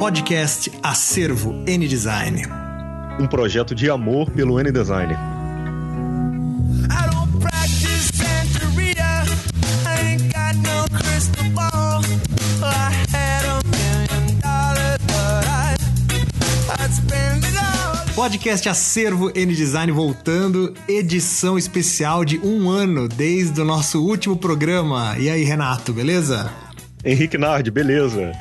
podcast Acervo N Design. Um projeto de amor pelo N Design. Podcast Acervo N Design voltando, edição especial de um ano desde o nosso último programa. E aí, Renato, beleza? Henrique Nardi, beleza.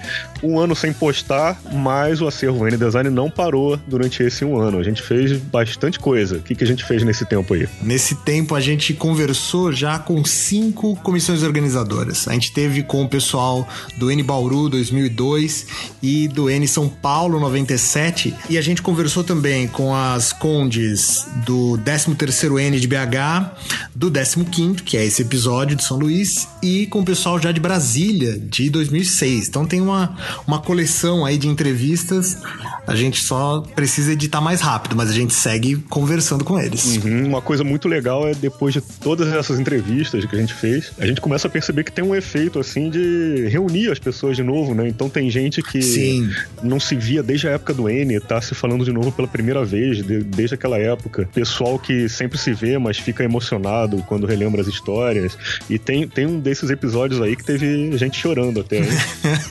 Um ano sem postar, mas o acervo N Design não parou durante esse um ano. A gente fez bastante coisa. O que, que a gente fez nesse tempo aí? Nesse tempo, a gente conversou já com cinco comissões organizadoras. A gente teve com o pessoal do N Bauru 2002 e do N São Paulo 97. E a gente conversou também com as condes do 13º N de BH, do 15º, que é esse episódio de São Luís, e com o pessoal já de Brasília, de 2006. Então tem uma, uma coleção aí de entrevistas. A gente só precisa editar mais rápido, mas a gente segue conversando com eles. Uhum. Uma coisa muito legal é depois de todas essas entrevistas que a gente fez, a gente começa a perceber que tem um efeito assim de reunir as pessoas de novo, né? Então tem gente que Sim. não se via desde a época do N, tá se falando de novo pela primeira vez, de, desde aquela época. Pessoal que sempre se vê, mas fica emocionado quando relembra as histórias. E tem, tem um desses episódios aí que teve gente chorando até.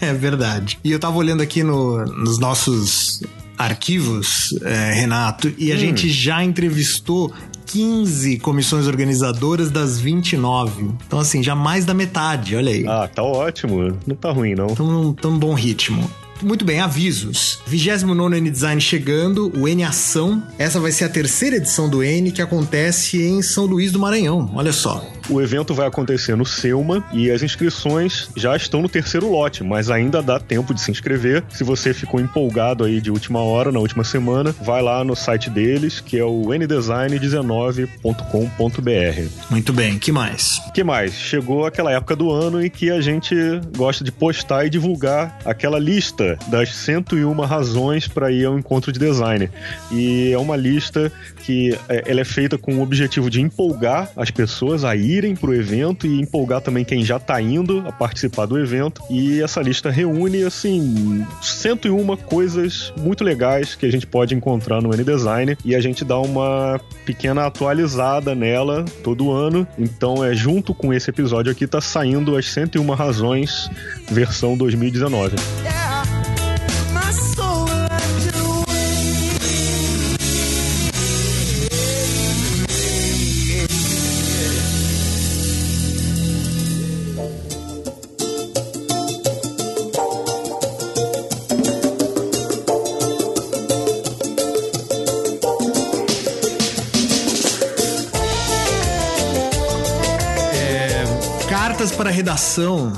É verdade. E eu tava olhando aqui no, nos nossos arquivos, é, Renato, e a Hum. gente já entrevistou 15 comissões organizadoras das 29. Então, assim, já mais da metade, olha aí. Ah, tá ótimo. Não tá ruim, não. Estamos num tão bom ritmo. Muito bem, avisos. 29 N Design chegando, o N Ação. Essa vai ser a terceira edição do N que acontece em São Luís do Maranhão. Olha só. O evento vai acontecer no Selma e as inscrições já estão no terceiro lote, mas ainda dá tempo de se inscrever. Se você ficou empolgado aí de última hora, na última semana, vai lá no site deles, que é o ndesign19.com.br. Muito bem, que mais? que mais? Chegou aquela época do ano em que a gente gosta de postar e divulgar aquela lista das 101 razões para ir ao encontro de design. E é uma lista que é, ela é feita com o objetivo de empolgar as pessoas a irem pro evento e empolgar também quem já tá indo a participar do evento. E essa lista reúne, assim, 101 coisas muito legais que a gente pode encontrar no N-Design e a gente dá uma pequena atualizada nela todo ano. Então, é junto com esse episódio aqui, tá saindo as 101 razões versão 2019. Cartas redação.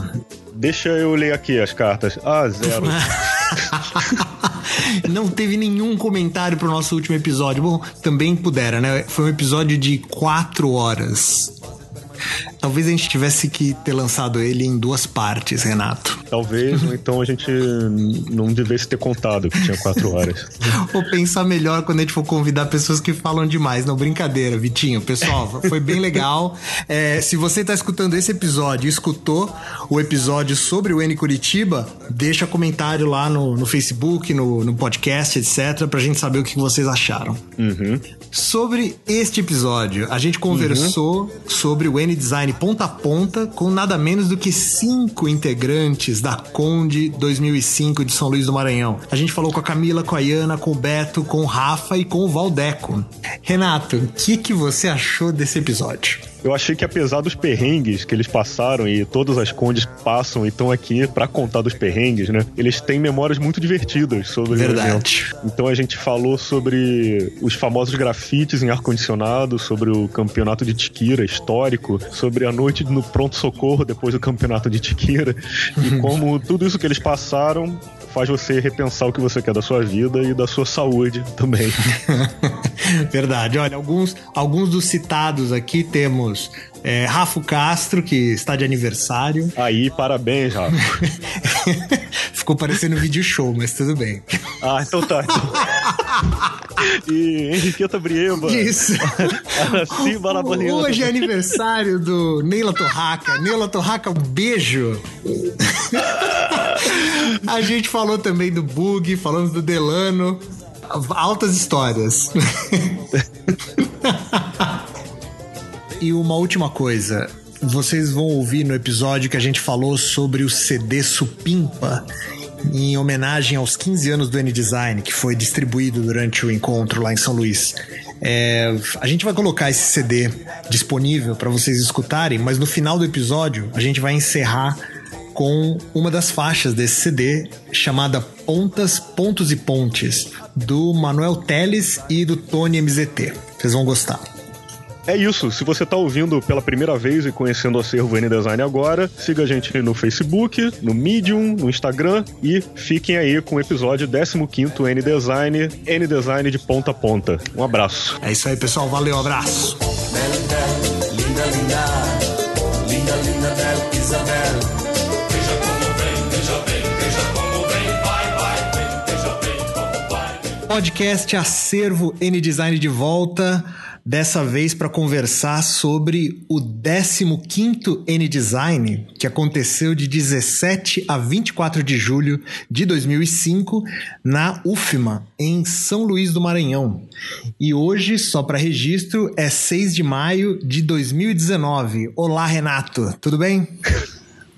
Deixa eu ler aqui as cartas. Ah, zero. Não teve nenhum comentário pro nosso último episódio. Bom, também pudera, né? Foi um episódio de quatro horas. Talvez a gente tivesse que ter lançado ele em duas partes, Renato. Talvez, ou então a gente não devesse ter contado que tinha quatro horas. Ou pensar melhor quando a gente for convidar pessoas que falam demais. Não, brincadeira, Vitinho. Pessoal, foi bem legal. É, se você tá escutando esse episódio e escutou o episódio sobre o N Curitiba, deixa comentário lá no, no Facebook, no, no podcast, etc., pra gente saber o que vocês acharam. Uhum. Sobre este episódio, a gente conversou sobre o N-Design ponta a ponta com nada menos do que cinco integrantes da Conde 2005 de São Luís do Maranhão. A gente falou com a Camila, com a Iana, com o Beto, com o Rafa e com o Valdeco. Renato, o que, que você achou desse episódio? Eu achei que apesar dos perrengues que eles passaram e todas as condes passam e estão aqui pra contar dos perrengues, né? Eles têm memórias muito divertidas sobre Verdade. o evento. Então a gente falou sobre os famosos grafites em ar-condicionado, sobre o campeonato de Tiquira histórico, sobre a noite no pronto-socorro depois do campeonato de Tiquira e como tudo isso que eles passaram faz você repensar o que você quer da sua vida e da sua saúde também. Verdade. Olha, alguns, alguns dos citados aqui temos é, Rafa Castro, que está de aniversário. Aí, parabéns, Rafa. Ficou parecendo um vídeo show, mas tudo bem. Ah, então tá. E Henriqueta Brieba. Isso. Banheira. Hoje é aniversário do Neila Torraca. Neila Torraca, um beijo. A gente falou também do Bug, falamos do Delano. Altas histórias. e uma última coisa. Vocês vão ouvir no episódio que a gente falou sobre o CD Supimpa, em homenagem aos 15 anos do N-Design, que foi distribuído durante o encontro lá em São Luís. É, a gente vai colocar esse CD disponível para vocês escutarem, mas no final do episódio a gente vai encerrar com uma das faixas desse CD chamada Pontas, Pontos e Pontes, do Manuel Teles e do Tony MZT. Vocês vão gostar. É isso. Se você está ouvindo pela primeira vez e conhecendo o acervo N-Design agora, siga a gente no Facebook, no Medium, no Instagram e fiquem aí com o episódio 15 N-Design, N-Design de ponta a ponta. Um abraço. É isso aí, pessoal. Valeu, abraço. linda, linda, linda, linda, Bel Isabel. Podcast Acervo N Design de volta dessa vez para conversar sobre o 15º N-Design, que aconteceu de 17 a 24 de julho de 2005 na UFMA, em São Luís do Maranhão. E hoje, só para registro, é 6 de maio de 2019. Olá, Renato, tudo bem?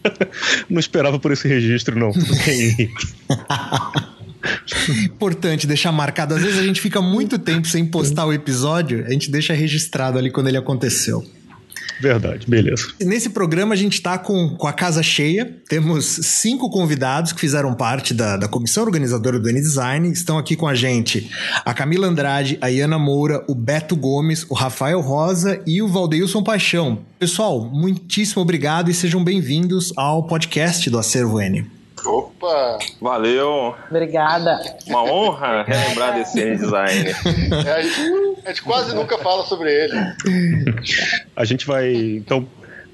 não esperava por esse registro, não. Tudo bem, Henrique. Importante deixar marcado. Às vezes a gente fica muito tempo sem postar o episódio, a gente deixa registrado ali quando ele aconteceu. Verdade, beleza. Nesse programa a gente está com, com a casa cheia. Temos cinco convidados que fizeram parte da, da comissão organizadora do N-Design. Estão aqui com a gente a Camila Andrade, a Iana Moura, o Beto Gomes, o Rafael Rosa e o Valdeilson Paixão. Pessoal, muitíssimo obrigado e sejam bem-vindos ao podcast do Acervo N. Opa! Valeu! Obrigada! Uma honra relembrar desse design. É, a, gente, a, gente, quase nunca fala sobre ele. A gente vai, então,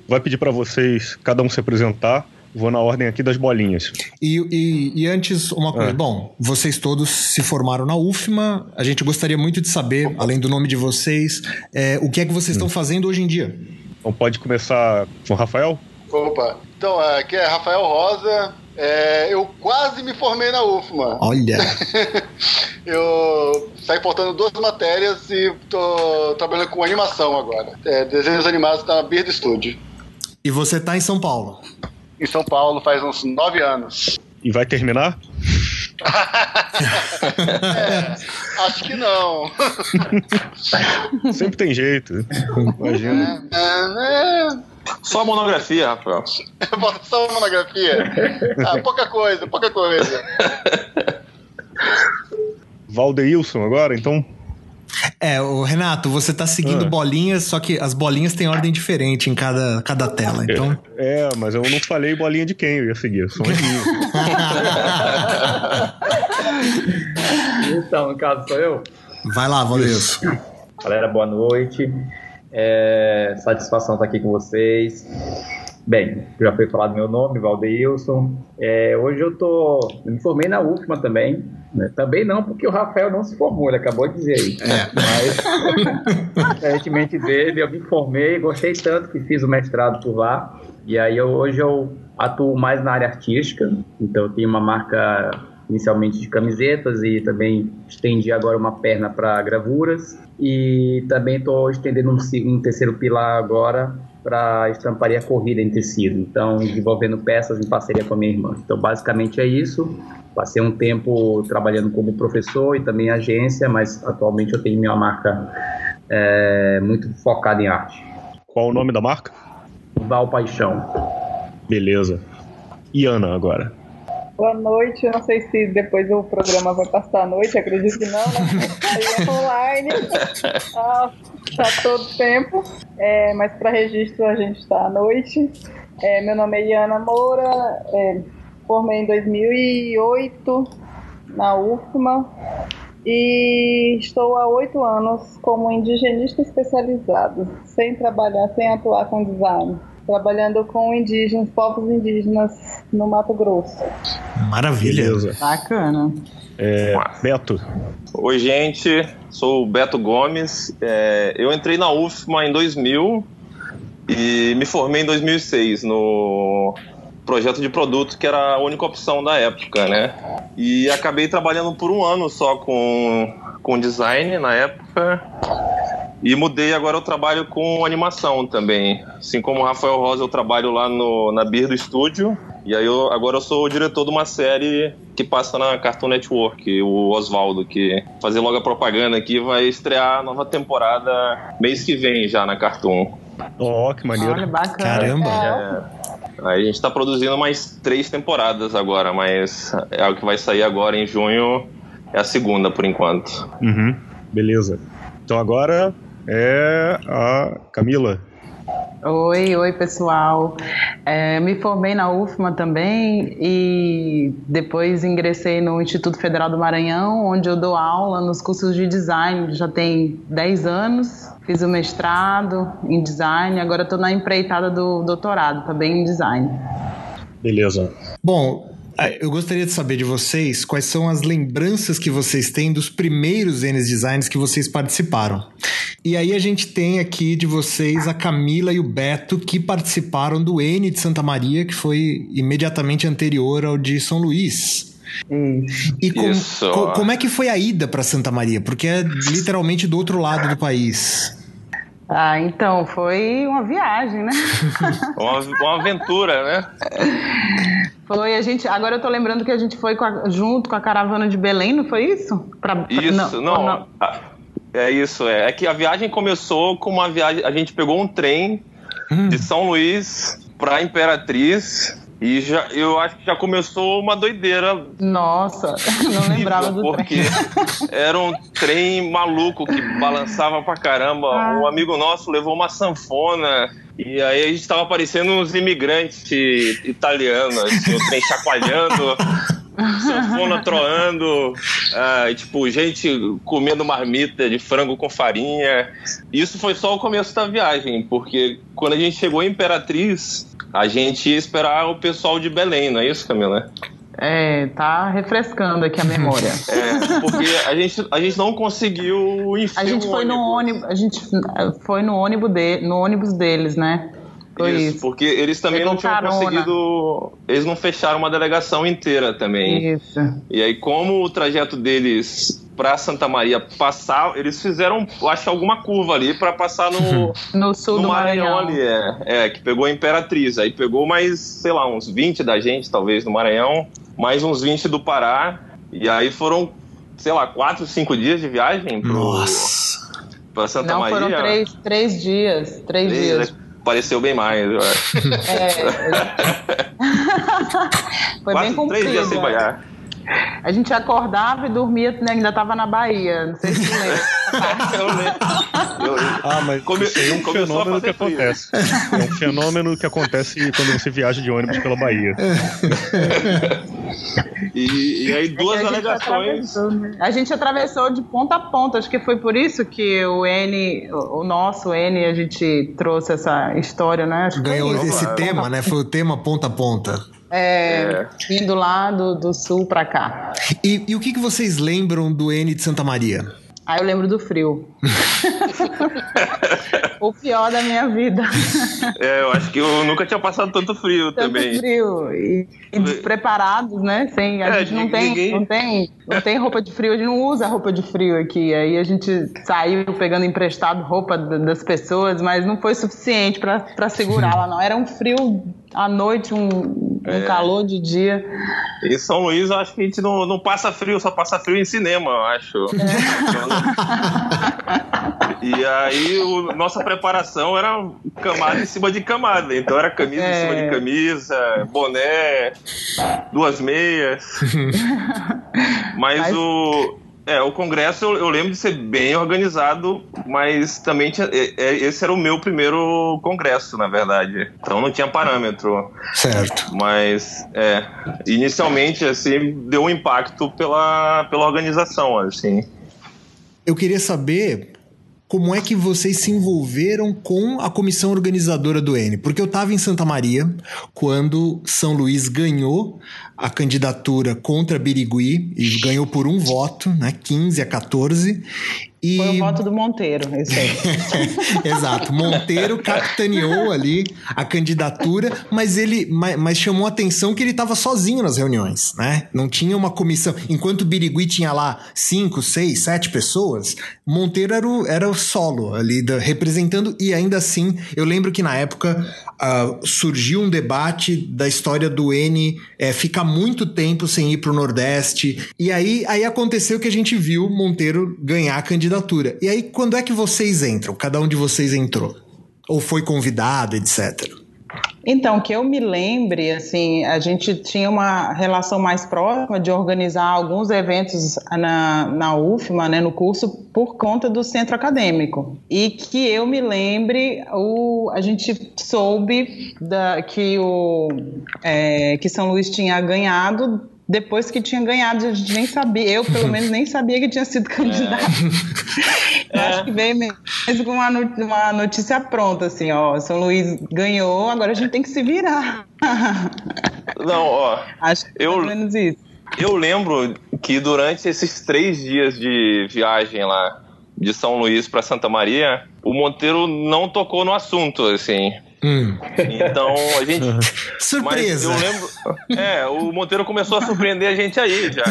vai pedir para vocês, cada um se apresentar. Vou na ordem aqui das bolinhas. E, e, e antes, uma coisa. É. Bom, vocês todos se formaram na UFMA. A gente gostaria muito de saber, além do nome de vocês, é, o que é que vocês hum. estão fazendo hoje em dia. Então pode começar com o Rafael? Opa, então aqui é Rafael Rosa, é, eu quase me formei na UFMA. Olha! eu saí portando duas matérias e tô trabalhando com animação agora. É, desenhos animados na Beard Studio. E você tá em São Paulo? Em São Paulo faz uns nove anos. E vai terminar? É, acho que não. Sempre tem jeito. Imagina. É, é, é. Só monografia, Rafael. Só monografia? Ah, pouca coisa, pouca coisa. Valdeilson agora, então. É, o Renato, você tá seguindo ah. bolinhas, só que as bolinhas têm ordem diferente em cada, cada tela, então... É, mas eu não falei bolinha de quem eu ia seguir, só Então, no caso sou eu? Vai lá, Valdeilson. Galera, boa noite. É, satisfação estar aqui com vocês. Bem, já foi falado meu nome, Valdeilson. É, hoje eu tô. Eu me formei na UFMA também. Né? Também não, porque o Rafael não se formou, ele acabou de dizer aí. É. Mas, diferentemente dele, eu me formei, gostei tanto que fiz o mestrado por lá. E aí eu, hoje eu atuo mais na área artística. Então eu tenho uma marca inicialmente de camisetas e também estendi agora uma perna para gravuras e também estou estendendo um, um, terceiro pilar agora para estamparia corrida em tecido, então desenvolvendo peças em parceria com a minha irmã. Então basicamente é isso. Passei um tempo trabalhando como professor e também agência, mas atualmente eu tenho minha marca é, muito focada em arte. Qual o nome da marca? Val Paixão. Beleza. E Ana agora? Boa noite, eu não sei se depois o programa vai passar a noite, acredito que não, né? Aí é online, ah, tá todo tempo, é, mas para registro a gente está à noite. É, meu nome é Iana Moura, é, formei em 2008 na UFMA e estou há oito anos como indigenista especializado, sem trabalhar, sem atuar com design trabalhando com indígenas, povos indígenas no Mato Grosso. Maravilha. Beleza. Bacana. É, Beto. Oi, gente. Sou o Beto Gomes. É, eu entrei na UFMA em 2000 e me formei em 2006 no projeto de produto que era a única opção da época, né? E acabei trabalhando por um ano só com, com design na época. E mudei, agora eu trabalho com animação também. Assim como o Rafael Rosa, eu trabalho lá no, na Beer do Estúdio. E aí eu, agora eu sou o diretor de uma série que passa na Cartoon Network, o Oswaldo, que fazer logo a propaganda aqui, vai estrear a nova temporada mês que vem já na Cartoon. Ó, oh, que maneiro. Olha, bacana. Caramba. É, aí a gente tá produzindo mais três temporadas agora, mas é o que vai sair agora em junho, é a segunda por enquanto. Uhum, beleza. Então agora é a Camila. Oi, oi pessoal. É, me formei na UFMA também e depois ingressei no Instituto Federal do Maranhão, onde eu dou aula nos cursos de design. Já tem 10 anos, fiz o mestrado em design, agora estou na empreitada do doutorado, também em design. Beleza. Bom, ah, eu gostaria de saber de vocês quais são as lembranças que vocês têm dos primeiros N Designs que vocês participaram. E aí a gente tem aqui de vocês a Camila e o Beto que participaram do N de Santa Maria, que foi imediatamente anterior ao de São Luís. Hum. E com, co, como é que foi a ida para Santa Maria? Porque é literalmente do outro lado do país. Ah, então, foi uma viagem, né? uma, uma aventura, né? Foi, a gente. Agora eu tô lembrando que a gente foi com a, junto com a caravana de Belém, não foi isso? Pra, isso, não. não, não. É isso, é. É que a viagem começou com uma viagem. A gente pegou um trem hum. de São Luís pra Imperatriz. E já, eu acho que já começou uma doideira. Nossa, não lembrava do porque trem. era um trem maluco que balançava pra caramba. Ah. Um amigo nosso levou uma sanfona e aí a gente tava parecendo uns imigrantes italianos, assim, o trem chacoalhando, sanfona troando, ah, tipo, gente comendo marmita de frango com farinha. Isso foi só o começo da viagem, porque quando a gente chegou em Imperatriz, a gente ia esperar o pessoal de Belém, não é isso, Camila? É, tá refrescando aqui a memória. É, porque a gente, a gente não conseguiu A gente foi ônibus. no ônibus, a gente foi no ônibus de, no ônibus deles, né? Foi isso, isso. porque eles também Pegou não tinham carona. conseguido, eles não fecharam uma delegação inteira também. Isso. E aí como o trajeto deles para Santa Maria passar, eles fizeram, acho alguma curva ali para passar no no sul no do Maranhão, Maranhão ali, é, é, que pegou a Imperatriz, aí pegou mais, sei lá, uns 20 da gente, talvez no Maranhão mais uns 20 do Pará. E aí foram, sei lá, quatro, cinco dias de viagem pro, Nossa. pra Santa Não, Maria. foram três, três dias. Três, três dias. Né? Pareceu bem mais. É. Foi bem comprido. Três dias sem banhar. A gente acordava e dormia, né, ainda estava na Bahia. Não sei se lembra. eu lembro. Ah, mas Come... isso aí é um fenômeno que acontece. É um fenômeno que acontece quando você viaja de ônibus pela Bahia. e, e, aí duas a alegações. Né? A gente atravessou de ponta a ponta. Acho que foi por isso que o N, o nosso N, a gente trouxe essa história, né? Acho Ganhou esse tema, né? Foi o tema ponta a ponta. É, é. Indo lá do, do sul para cá. E, e, o que, que vocês lembram do N de Santa Maria? Ah, eu lembro do frio. o pior da minha vida. É, eu acho que eu nunca tinha passado tanto frio tanto também. frio. E, e despreparados, né? Sem, a é, gente não tem, ninguém... não, tem, não tem roupa de frio, a gente não usa roupa de frio aqui. Aí a gente saiu pegando emprestado roupa das pessoas, mas não foi suficiente para segurar lá, não. Era um frio à noite, um, um é. calor de dia. Em São Luís, eu acho que a gente não, não passa frio, só passa frio em cinema, eu acho. É. e aí, o, nossa preparação era camada em cima de camada. Então, era camisa é. em cima de é. camisa, boné, duas meias. Mas, Mas... o é, o congresso eu, eu, lembro de ser bem organizado, mas também tinha, é, é, esse era o meu primeiro congresso, na verdade. Então não tinha parâmetro. Certo. Mas, é, inicialmente, assim, deu um impacto pela, pela organização, assim. Eu queria saber como é que vocês se envolveram com a comissão organizadora do N? Porque eu estava em Santa Maria quando São Luís ganhou a candidatura contra Birigui e ganhou por um voto, né, 15 a 14. E... Foi o voto do Monteiro, esse aí. Exato. Monteiro capitaneou ali a candidatura, mas ele mas, mas chamou a atenção que ele estava sozinho nas reuniões, né? Não tinha uma comissão. Enquanto o Birigui tinha lá cinco, seis, sete pessoas, Monteiro era o, era o solo ali, da, representando, e ainda assim, eu lembro que na época uh, surgiu um debate da história do N é, ficar muito tempo sem ir para o Nordeste, e aí, aí aconteceu que a gente viu Monteiro ganhar a candidatura candidatura. E aí, quando é que vocês entram? Cada um de vocês entrou? Ou foi convidado, etc. Então, que eu me lembre, assim, a gente tinha uma relação mais próxima de organizar alguns eventos na, na UFMA, né, no curso, por conta do centro acadêmico. E que eu me lembre, o, a gente soube da, que, o, é, que São Luís tinha ganhado depois que tinha ganhado, a gente nem sabia, eu pelo menos nem sabia que tinha sido candidato. É. Acho que veio mesmo com uma, notícia pronta, assim, ó, São Luís ganhou, agora a gente tem que se virar. Não, ó. Acho que eu, mais ou menos isso. Eu lembro que durante esses três dias de viagem lá de São Luís para Santa Maria, o Monteiro não tocou no assunto, assim. Hum. Então a gente. Surpresa! Mas eu lembro. É, o Monteiro começou a surpreender a gente aí já.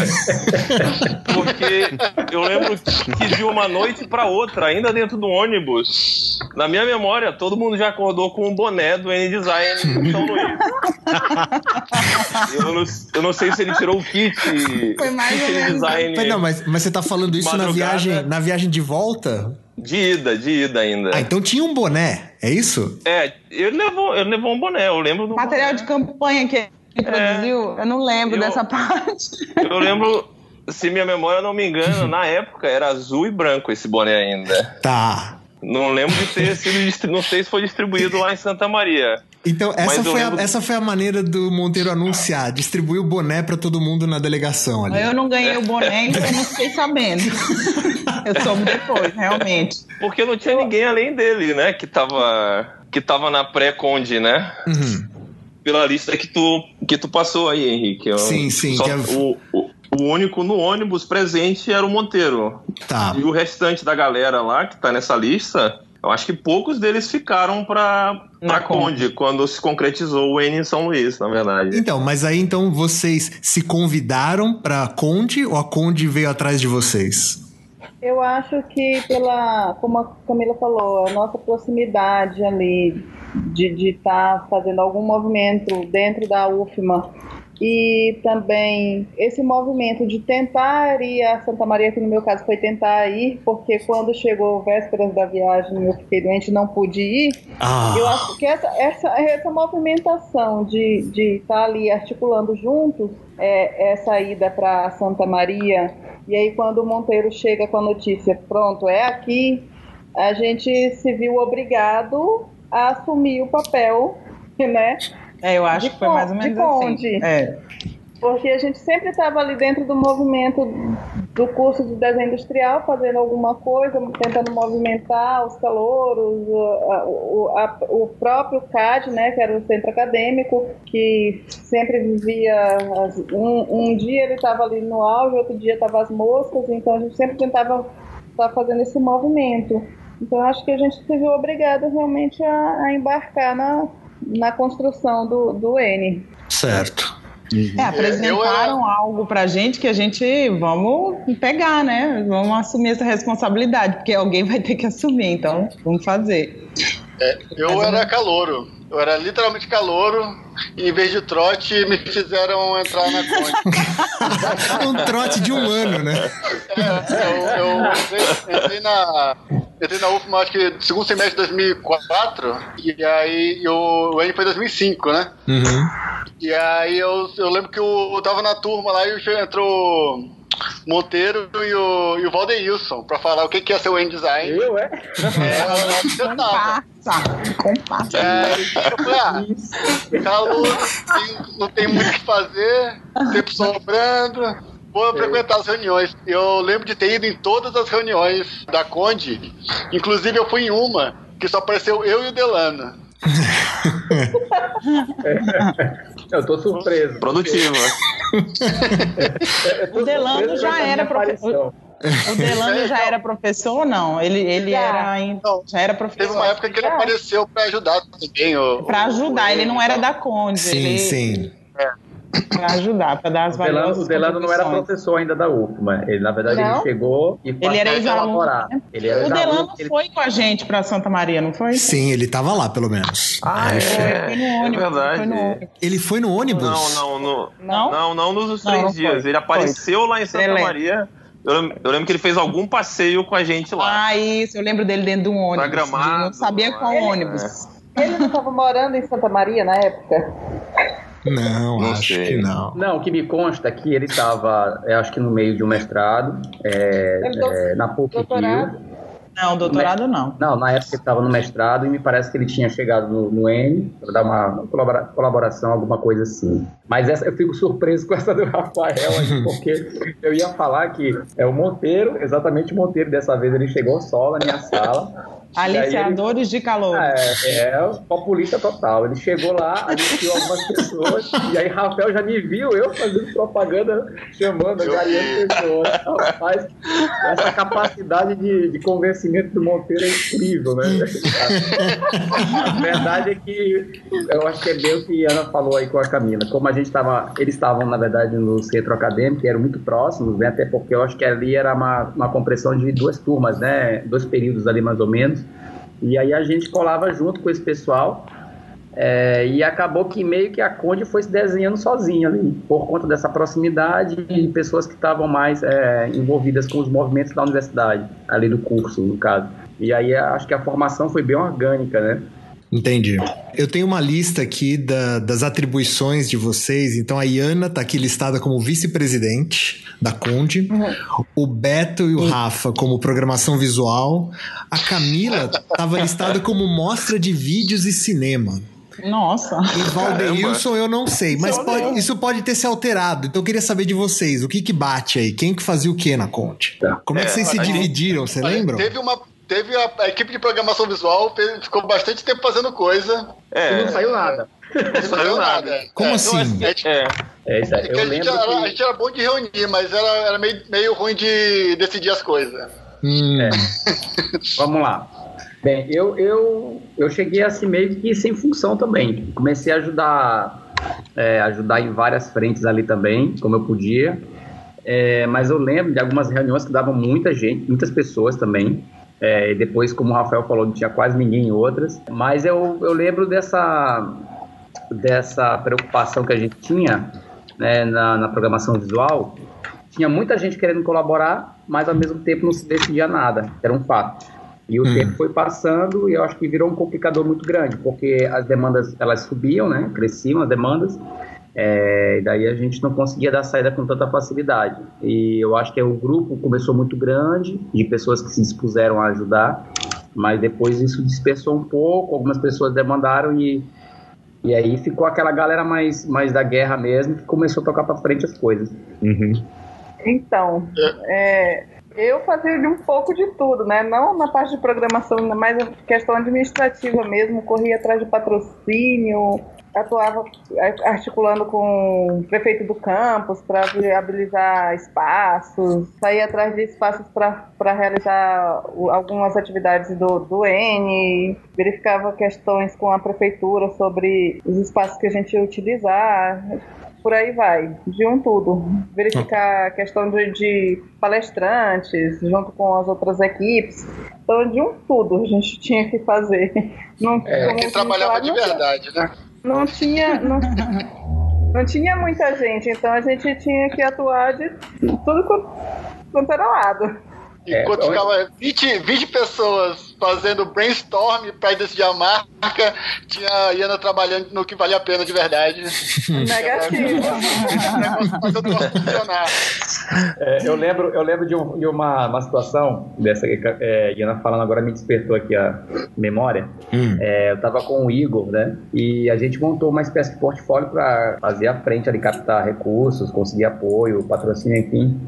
Porque eu lembro que de uma noite para outra, ainda dentro do ônibus, na minha memória, todo mundo já acordou com um boné do N-Design de São Luís. Eu não, eu não sei se ele tirou o kit. Foi mais kit N-Design. Não, mas, mas você tá falando isso na viagem, na viagem de volta? De ida, de ida ainda. Ah, então tinha um boné, é isso? É, ele levou, ele levou um boné, eu lembro do Material boné. de campanha que ele é, produziu, eu não lembro eu, dessa parte. Eu lembro, se minha memória não me engana, na época era azul e branco esse boné ainda. Tá. Não lembro de ter sido, não sei se foi distribuído lá em Santa Maria. Então, essa foi, lembro... a, essa foi a maneira do Monteiro anunciar, distribuir o boné para todo mundo na delegação ali. Eu não ganhei o boné, então eu não fiquei sabendo. eu soube depois, realmente. Porque não tinha ninguém além dele, né, que tava, que tava na pré-conde, né? Uhum. Pela lista que tu, que tu passou aí, Henrique. Sim, sim. Só, é... o, o, o único no ônibus presente era o Monteiro. Tá. E o restante da galera lá que tá nessa lista eu acho que poucos deles ficaram para para Conde, quando se concretizou o N em São Luís, na verdade. Então, mas aí então vocês se convidaram para Conde ou a Conde veio atrás de vocês? Eu acho que pela, como a Camila falou, a nossa proximidade ali de estar tá fazendo algum movimento dentro da UFMA e também esse movimento de tentar ir a Santa Maria, que no meu caso foi tentar ir, porque quando chegou vésperas da viagem eu fiquei doente não pude ir. Ah. Eu acho que essa, essa, essa movimentação de estar de tá ali articulando juntos é, essa ida para Santa Maria, e aí quando o Monteiro chega com a notícia, pronto, é aqui, a gente se viu obrigado a assumir o papel, né? É, eu acho de que foi mais ou menos assim. É. Porque a gente sempre estava ali dentro do movimento do curso de desenho industrial, fazendo alguma coisa, tentando movimentar os calouros, o, a, o próprio CAD, né, que era o centro acadêmico, que sempre vivia. Um, um dia ele estava ali no auge, outro dia estava as moscas, então a gente sempre tentava estar tá fazendo esse movimento. Então acho que a gente se viu obrigado realmente a, a embarcar na, na construção do, do N. Certo. É, apresentaram eu, eu, algo pra gente que a gente vamos pegar, né? Vamos assumir essa responsabilidade, porque alguém vai ter que assumir, então vamos fazer. É, eu Mas, era calouro. Eu era literalmente calouro e em vez de trote me fizeram entrar na conta. um trote de um ano, né? É, eu, eu entrei, entrei na entrei na UFMA, acho que segundo semestre de 2004, e aí eu, o N foi 2005, né? Uhum. E aí eu, eu lembro que eu, eu tava na turma lá e entrou Monteiro e o, e o Valdeilson pra falar o que, que ia ser o N-Design. Eu, é? É, você tava. Compassa. É, eu falei, ah, calor, não tem muito o que fazer, tempo sobrando vou frequentar as reuniões. Eu lembro de ter ido em todas as reuniões da Conde. Inclusive, eu fui em uma que só apareceu eu e o Delano. eu tô surpreso. Produtivo. o Delano já era professor. O Delano já era professor ou não? Ele, ele Já. era ainda. Já era professor. Teve uma época que ele Já. apareceu pra ajudar também. O, Pra ajudar, ele não era da Conde. Sim, ele, sim. Pra ajudar, pra dar as O Delano, valiosas o Delano não era professor ainda da UFMA. Ele, na verdade, Não? ele chegou e Ele era passou a ex-aluno, colaborar. né? Ele era O Delano ele- foi com a gente pra Santa Maria, não foi? Sim, ele tava lá, pelo menos. Ah, é. foi. Foi, foi no ônibus. verdade. Foi no ônibus. Ele foi no ônibus? Não, não, no, Não? não, não nos Não, três não dias. foi. Ele apareceu lá em Santa. Maria. Eu, lem- eu lembro que ele fez algum passeio com a gente lá. Ah, isso, eu lembro dele dentro de um ônibus. Pra Gramado, Não sabia qual é. ônibus. Ele não estava morando em Santa Maria na época? Não, Não acho sei. que não. Não, o que me consta é que ele estava, eu acho que no meio de um mestrado, é, é, na PUC doutorado? Rio. Não, doutorado não. Não, na época ele estava no mestrado e me parece que ele tinha chegado no, no N para dar uma colabora- colaboração, alguma coisa assim. Mas essa, eu fico surpreso com essa do Rafael aí, porque eu ia falar que é o Monteiro, exatamente o Monteiro, dessa vez ele chegou só na minha sala. Aí ele- Aliciadores de calor. É, é o populista total. Ele chegou lá, aliciou algumas pessoas, e aí Rafael já me viu eu fazendo propaganda, chamando, angariando pessoas. Rapaz, essa capacidade de, de convencimento do Monteiro é incrível, né? A verdade é que eu acho que é bem o que a Ana falou aí com a Camila. Como a gente estava, eles estavam, na verdade, no centro acadêmico, e eram muito próximos, né? Até porque eu acho que ali era uma, uma compressão de duas turmas, né? Dois períodos ali mais ou menos. E aí a gente colava junto com esse pessoal. é, e acabou que meio que a Conde foi se desenhando sozinha ali, por conta dessa proximidade e pessoas que estavam mais é, envolvidas com os movimentos da universidade, ali do curso, no caso. E aí acho que a formação foi bem orgânica, né? Entendi. Eu tenho uma lista aqui da- das atribuições de vocês. Então a Iana tá aqui listada como vice-presidente da Conde. O Beto e o Rafa como programação visual. A Camila tava listada como mostra de vídeos e cinema. Nossa. E Valdeilson eu não sei, mas pode- isso pode ter se alterado. Então eu queria saber de vocês, o que que bate aí? Quem que fazia o que na Conte? Como é que É, vocês se dividiram, você lembram? Teve uma. Teve a, a equipe de programação visual, fez- ficou bastante tempo fazendo coisa. E É, não saiu nada. Não saiu nada. Como É, assim? A gente, é. É isso aí. que Eu a, gente lembro era, a que... gente era bom de reunir, mas era, era meio, meio ruim de decidir as coisas. Hum, É. Vamos lá. Bem, eu, eu, eu cheguei assim meio que sem função também. Comecei a ajudar, é, ajudar em várias frentes ali também, como eu podia. É, mas eu lembro de algumas reuniões que davam muita gente, muitas pessoas também. É, e depois, como o Rafael falou, não tinha quase ninguém em outras. Mas eu, eu lembro dessa, dessa preocupação que a gente tinha né, na, na programação visual. Tinha muita gente querendo colaborar, mas ao mesmo tempo não se decidia nada. Era um fato. E o Hum. tempo foi passando e eu acho que virou um complicador muito grande, porque as demandas elas subiam, né? Cresciam as demandas. É, e daí a gente não conseguia dar saída com tanta facilidade. E eu acho que o grupo começou muito grande, de pessoas que se dispuseram a ajudar, mas depois isso dispersou um pouco, algumas pessoas demandaram e, e aí ficou aquela galera mais, mais da guerra mesmo, que começou a tocar para frente as coisas. Uhum. Então, é, eu fazia de um pouco de tudo, né? Não na parte de programação, mas questão administrativa mesmo, corria atrás de patrocínio, atuava articulando com o prefeito do campus para viabilizar espaços, saía atrás de espaços para realizar algumas atividades do, do N, verificava questões com a prefeitura sobre os espaços que a gente ia utilizar, por aí vai, de um tudo. Verificar a questão de, de palestrantes junto com as outras equipes. Então, de um tudo a gente tinha que fazer. Não, É, Quem trabalhava de verdade, né? Não tinha. Não, não tinha muita gente, então a gente tinha que atuar de tudo quanto, era lado. É, Enquanto onde- ficava 20, 20 pessoas fazendo brainstorm para decidir a marca, tinha a Iana trabalhando no que valia a pena de verdade. Negativo. É, eu lembro, eu lembro de, um- de uma, uma situação dessa que é, Iana falando agora me despertou aqui a memória. hum. É, eu tava com o Igor, né? E a gente montou uma espécie de portfólio para fazer a frente ali, captar recursos, conseguir apoio, patrocínio, enfim.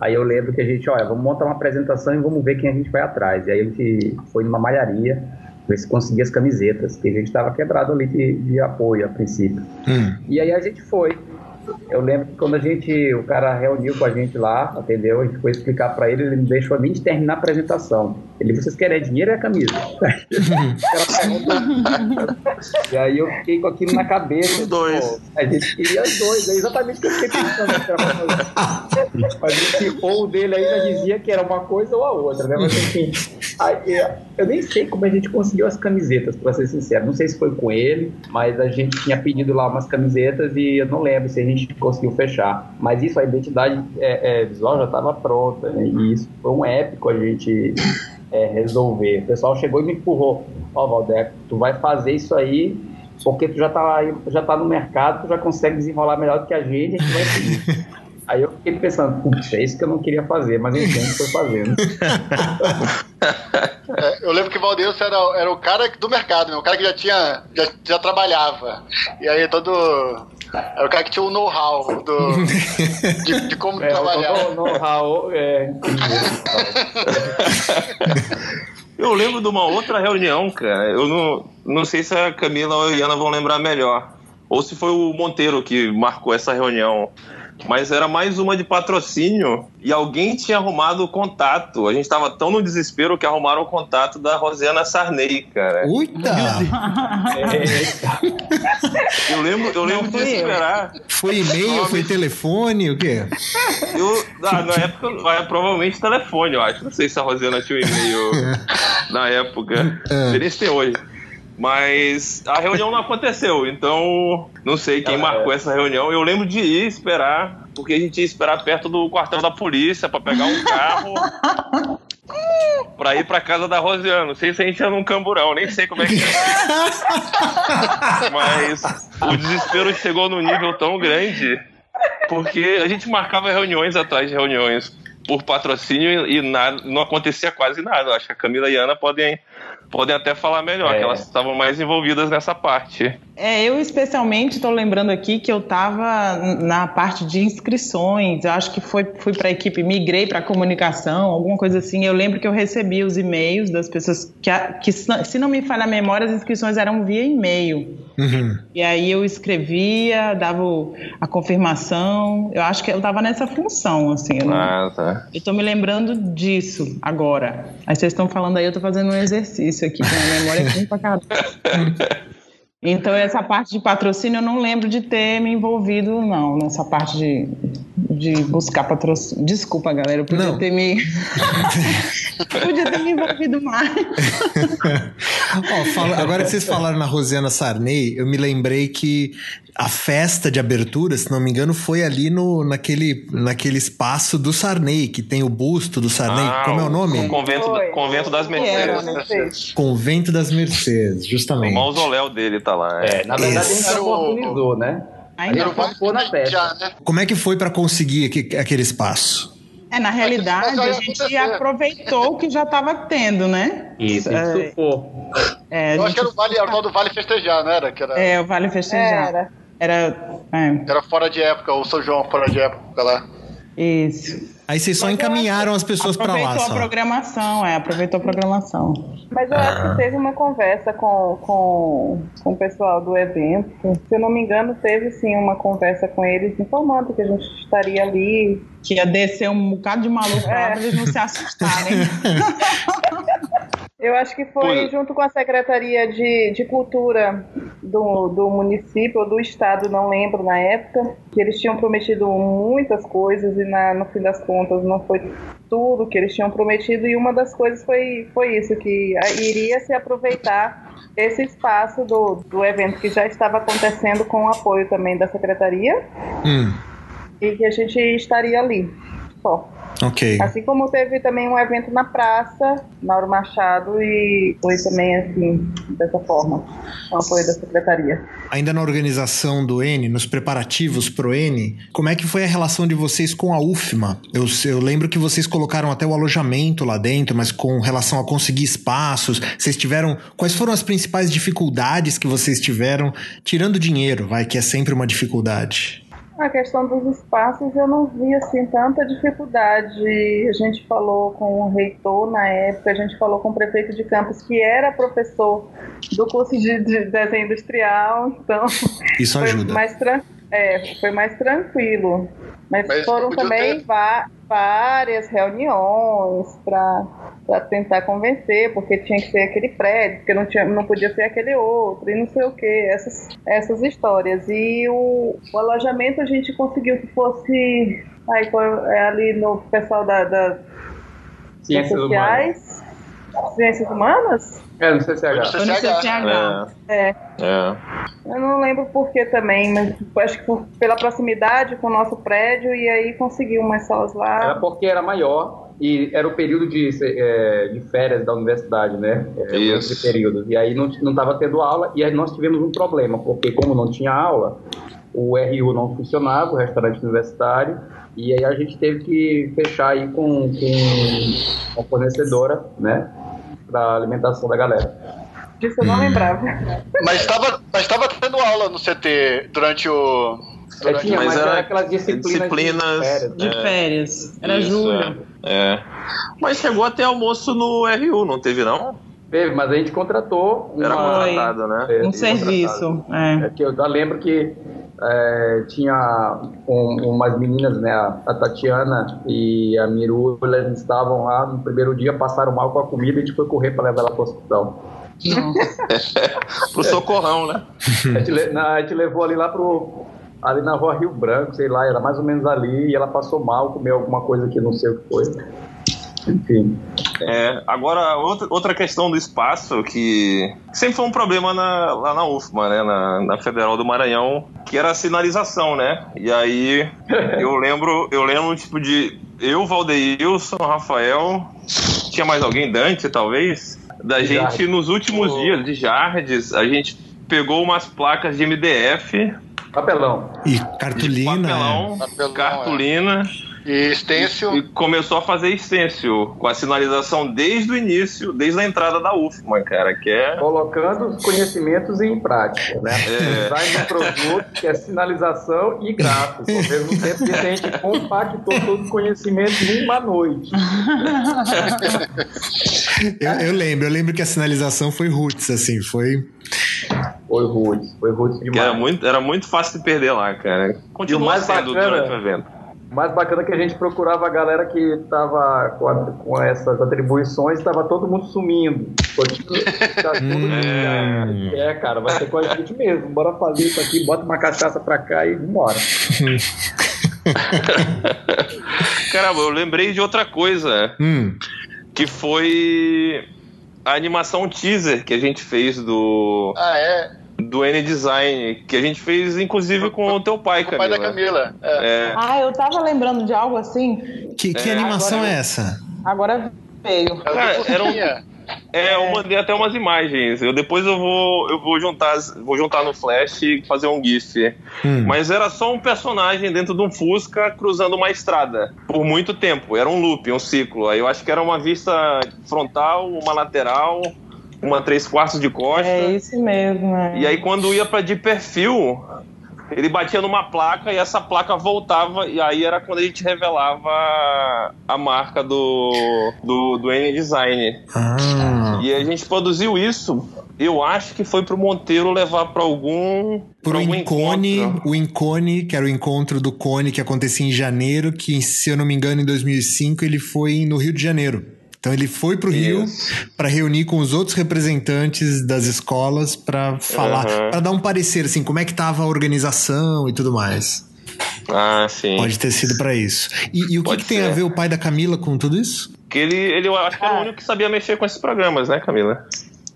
Aí eu lembro que a gente, olha, vamos montar uma apresentação e vamos ver quem a gente vai atrás. E aí a gente foi numa malharia, ver se conseguia as camisetas, que a gente tava quebrado ali de, de apoio a princípio. Hum. E aí a gente foi. Eu lembro que quando a gente, o cara reuniu com a gente lá, atendeu, a gente foi explicar para ele, ele não deixou nem de terminar a apresentação. Ele, vocês querem dinheiro ou é camisa? e aí eu fiquei com aquilo na cabeça. Os dois. Pô, a gente queria os dois, é exatamente o que eu fiquei pensando. Mas o ou dele aí já dizia que era uma coisa ou a outra, né? Mas enfim, aí, eu nem sei como a gente conseguiu as camisetas, para ser sincero. Não sei se foi com ele, mas a gente tinha pedido lá umas camisetas e eu não lembro se a gente conseguiu fechar. Mas isso, a identidade é, é, visual já estava pronta, né? E isso foi um épico a gente é, resolver. O pessoal chegou e me empurrou. Ó, oh, Valdeco, tu vai fazer isso aí porque tu já tá, já tá no mercado, tu já consegue desenrolar melhor do que a gente, a gente vai seguir. Aí eu fiquei pensando, putz, é isso que eu não queria fazer, mas enfim, gente foi fazendo. É, eu lembro que o Valdeus era, era o cara do mercado, né? o cara que já tinha, já, já trabalhava. E aí todo. Era o cara que tinha o know-how de, de, como é, trabalhar. O know-how é. Eu lembro de uma outra reunião, cara. Eu não, não sei se a Camila ou a Iana vão lembrar melhor. Ou se foi o Monteiro que marcou essa reunião mas era mais uma de patrocínio e alguém tinha arrumado o contato. A gente tava tão no desespero que arrumaram o contato da Rosiana Sarney, cara. Uita! eu lembro, eu lembro de esperar. Foi e-mail, foi telefone, o quê? Eu, ah, na época, vai, provavelmente telefone, eu acho. Não sei se a Rosiana tinha um e-mail na época. É. Seria esse hoje. Mas a reunião não aconteceu, então não sei quem marcou essa reunião. Eu lembro de ir esperar, porque a gente ia esperar perto do quartel da polícia para pegar um carro para ir para casa da Rosiana. Não sei se a gente ia num camburão, nem sei como é que é. Mas o desespero chegou num nível tão grande porque a gente marcava reuniões atrás de reuniões por patrocínio e nada, não acontecia quase nada. Eu acho que a Camila e a Ana podem podem até falar melhor, é. que elas estavam mais envolvidas nessa parte. É, eu especialmente estou lembrando aqui que eu estava na parte de inscrições, eu acho que foi, fui para a equipe, migrei para comunicação, alguma coisa assim. Eu lembro que eu recebi os e-mails das pessoas que, que se não me falha a memória, as inscrições eram via e-mail. Uhum. E aí eu escrevia, dava a confirmação. Eu acho que eu estava nessa função, assim. Eu ah, tá. estou me lembrando disso agora. Aí vocês estão falando aí, eu estou fazendo um exercício aqui, com a memória aqui pra caramba. Então, essa parte de patrocínio eu não lembro de ter me envolvido, não, nessa parte de, de buscar patrocínio. Desculpa, galera, eu podia não. ter me. podia ter me envolvido mais. oh, fala, agora que vocês falaram na Rosiana Sarney, eu me lembrei que a festa de abertura, se não me engano, foi ali no, naquele, naquele espaço do Sarney, que tem o busto do Sarney. Ah, Como é o nome? O convento, convento das Mercedes. Convento das Mercedes, justamente. O mausoléu dele tá lá. É, é na verdade, Esse... a gente oportunizou, né? Ainda foi na festa. Né? Como é que foi para conseguir aquele espaço? É, na realidade, a gente aproveitou o que já estava tendo, né? Isso, é, é, Eu acho que era o, vale, era o tal do Vale Festejar, não era? Que era... É, o Vale Festejar. Era. Era, é. era fora de época, o São João fora de época lá. Isso. Aí vocês só Mas encaminharam as pessoas para lá. Aproveitou a programação, é, aproveitou a programação. Mas eu ah. acho que teve uma conversa com, com, com o pessoal do evento. Se eu não me engano, teve sim uma conversa com eles informando que a gente estaria ali. Que ia descer um bocado de maluco é. pra eles não se assustarem. Eu acho que foi junto com a Secretaria de, de Cultura do, do município ou do estado, não lembro na época, que eles tinham prometido muitas coisas e na, no fim das contas não foi tudo que eles tinham prometido. E uma das coisas foi, foi isso, que iria se aproveitar esse espaço do, do evento que já estava acontecendo com o apoio também da Secretaria hum. e que a gente estaria ali, só. Ok. Assim como teve também um evento na praça, Mauro Machado, e foi também assim, dessa forma, com apoio da secretaria. Ainda na organização do N, nos preparativos pro N, como é que foi a relação de vocês com a UFMA? Eu, eu lembro que vocês colocaram até o alojamento lá dentro, mas com relação a conseguir espaços, vocês tiveram. Quais foram as principais dificuldades que vocês tiveram, tirando dinheiro, vai, que é sempre uma dificuldade? A questão dos espaços eu não vi assim tanta dificuldade. A gente falou com o reitor na época, a gente falou com o prefeito de campus que era professor do curso de, de desenho industrial, então isso ajuda. Mais, É, foi mais tranquilo. Mas, Mas foram também ter- várias reuniões para tentar convencer, porque tinha que ser aquele prédio, porque não, tinha, não podia ser aquele outro, e não sei o que, essas, essas histórias. E o, o alojamento a gente conseguiu que fosse aí, é ali no pessoal da, da Ciências humanas. sociais. Ciências humanas? É, no CCH. Foi no CCH. É. É. Eu não lembro por que também, mas acho que por- pela proximidade com o nosso prédio e aí conseguiu umas salas Era lá. porque era maior e era o período de, é, de férias da universidade, né? É, Isso. Esse período. E aí não não estava tendo aula e aí nós tivemos um problema, porque como não tinha aula, o RU não funcionava, o restaurante universitário, e aí a gente teve que fechar aí com, com a fornecedora, né? Para alimentação da galera. Disso eu não lembrava. Mas estava mas tava tendo aula no CT durante o. É, Durante tinha, Mas mas, era era aquelas disciplinas, disciplinas- de férias. De É. férias. Era Isso, julho. É. é. Mas chegou até almoço no RU, não teve não? Teve, mas a gente contratou uma... Era contratado, né? É, Um serviço. É. É que eu já lembro que é, tinha um- umas meninas, né, a, Tatiana e a Miru, elas estavam lá no primeiro dia, passaram mal com a comida e a gente foi correr para levar ela para o hospital. Pro socorrão, né? A gente, a gente levou ali lá pro ali na rua Rio Branco, sei lá, era mais ou menos ali, e ela passou mal, comeu alguma coisa que não sei o que foi. Enfim. É, agora, outra, outra questão do espaço que sempre foi um problema na- lá na UFMA, né, na, na Federal do Maranhão, que era a sinalização, né? E aí eu lembro, eu lembro tipo de eu, Valdeilson, Rafael, tinha mais alguém, Dante talvez, da gente nos últimos dias de Jardes, a gente pegou umas placas de MDF, Papelão. E cartolina. papelão, Papelão, cartolina. E Stencil. E começou a fazer stencil com a sinalização desde o início, desde a entrada da UFMA, cara, que é. Colocando os conhecimentos em prática, né? É. Design de produto, que é sinalização e gráfico. Ao mesmo tempo que a gente compactou todos os conhecimentos em uma noite. Eu, eu lembro, eu lembro que a sinalização foi roots, assim, foi. Foi rude, foi rude Que demais. era muito, era muito fácil de perder lá, cara. Continua mais sendo bacana- durante o evento. O mais bacana é que a gente procurava a galera que estava com, a- com essas atribuições, estava todo mundo sumindo. Continua- Tá tudo Hum. É, cara, vai ser com a gente mesmo. Bora fazer isso aqui, bota uma cachaça pra cá e vambora. Caramba, eu lembrei de outra coisa, Hum, que foi a animação teaser que a gente fez do, Ah, é. Do N-Design, que a gente fez inclusive com o teu pai, O pai da Camila. Camila. É. É, Ah, eu tava lembrando de algo assim. que, que É, animação agora é essa? Agora veio. Era Cara, do era um-. É, eu mandei até umas imagens. Eu depois eu vou eu vou juntar vou juntar no Flash e fazer um gif. Hum. Mas era só um personagem dentro de um Fusca cruzando uma estrada por muito tempo. Era um loop, um ciclo. Aí eu acho que era uma vista frontal, uma lateral, uma três quartos de costa. É isso mesmo. É. E aí quando ia pra de perfil, ele batia numa placa e essa placa voltava e aí era quando a gente revelava a marca do do, do N-Design. Ah, E a gente produziu isso, eu acho que foi pro Monteiro levar pra algum. por pra o algum Incone, encontro. o Incone, que era o encontro do Cone que acontecia em janeiro, que se eu não me engano em 2005 ele foi no Rio de Janeiro. Então ele foi pro Rio Isso. para reunir com os outros representantes das escolas para falar, Aham. para dar um parecer assim, como é que tava a organização e tudo mais. Ah, sim. Pode ter sido para isso. E, e o que, que tem a ver o pai da Camila com tudo isso? Que ele, ele eu acho que era o único que sabia mexer com esses programas, né, Camila?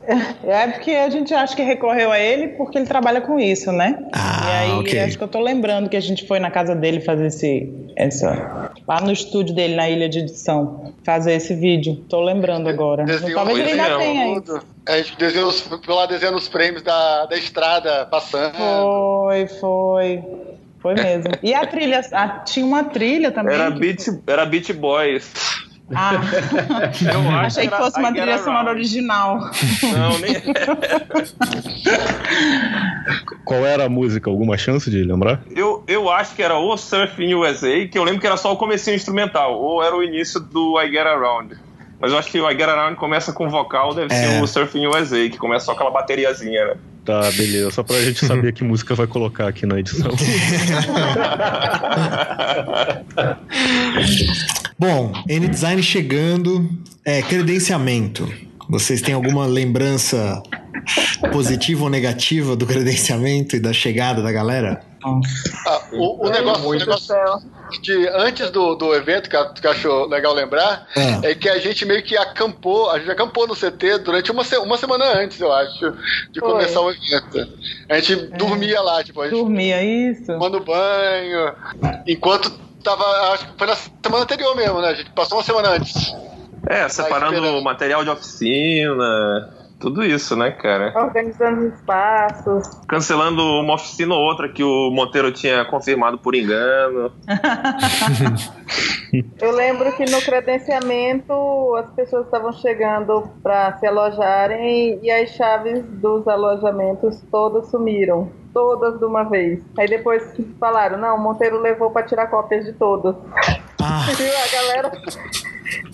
É porque a gente acha que recorreu a ele porque ele trabalha com isso, né? Ah, e aí ok. acho que eu tô lembrando que a gente foi na casa dele fazer esse. Essa, lá no estúdio dele, na ilha de edição, fazer esse vídeo. Tô lembrando agora. Desenhou Talvez ele ainda tenha aí. tudo. A gente desenhou foi lá desenhando os frames da, da estrada passando. Foi, foi. Foi mesmo. E a trilha, a- tinha uma trilha também. Era que- Beat, era Beat Boys. Ah, Eu acho achei que era fosse uma trilha sonora original. Não, nem. Qual era a música? Alguma chance de lembrar? Eu, eu acho que era o Surfing USA, que eu lembro que era só o comecinho instrumental, ou era o início do I Get Around. Mas eu acho que o I Get Around começa com vocal, deve É. ser o Surfing USA, que começa só aquela bateriazinha, né? Tá, beleza. Só pra gente saber que música vai colocar aqui na edição. Bom, N-Design chegando. É, credenciamento. Vocês têm alguma lembrança positiva ou negativa do credenciamento e da chegada da galera? Ah, o, o negócio, o negócio de antes do, do evento, que, que achou legal lembrar, é. é. que a gente meio que acampou, a gente acampou no CT durante uma, uma semana antes, eu acho, de Foi. começar o evento. A gente é. dormia lá, tipo, a gente dormia isso. Tomando banho, enquanto tava, acho que foi na semana anterior mesmo, né? A gente passou uma semana antes. É, separando material de oficina, tudo isso, né, cara? Organizando espaços. Cancelando uma oficina ou outra que o Monteiro tinha confirmado por engano. Eu lembro que no credenciamento as pessoas estavam chegando para se alojarem e as chaves dos alojamentos todas sumiram. Todas de uma vez. Aí depois falaram: não, o Monteiro levou para tirar cópias de todas. Ah. E a galera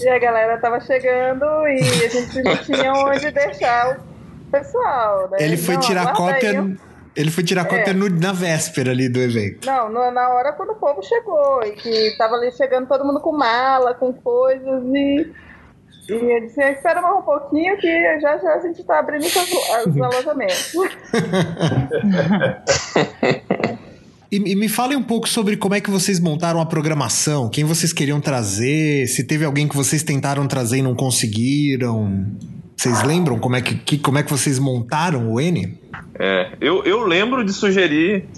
e a galera tava chegando e a gente não tinha onde deixar o pessoal, né? Ele foi não, tirar cópia. Aí. Ele foi tirar cópia é. no, na véspera ali do evento. Não, na hora quando o povo chegou. E que tava ali chegando todo mundo com mala, com coisas e. E ele disse, espera mais um pouquinho que já já a gente tá abrindo os, os alojamentos. E, e, me falem um pouco sobre como é que vocês montaram a programação, quem vocês queriam trazer, se teve alguém que vocês tentaram trazer e não conseguiram. Vocês lembram como é que, que como é que vocês montaram o N? É, eu, eu lembro de sugerir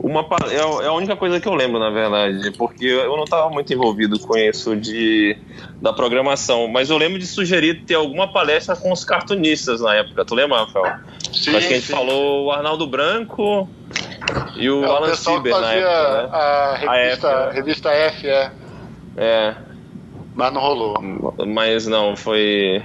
uma. É, é a única coisa que eu lembro, na verdade, porque eu não estava muito envolvido com isso de, da programação, mas eu lembro de sugerir ter alguma palestra com os cartunistas na época. Tu lembra, Rafael? Sim, Acho que a gente sim. falou o Arnaldo Branco, e o é, Alan o Sieber na época, né? a, revista, a, F, né? revista F, é. É. Mas não rolou. Mas não, foi.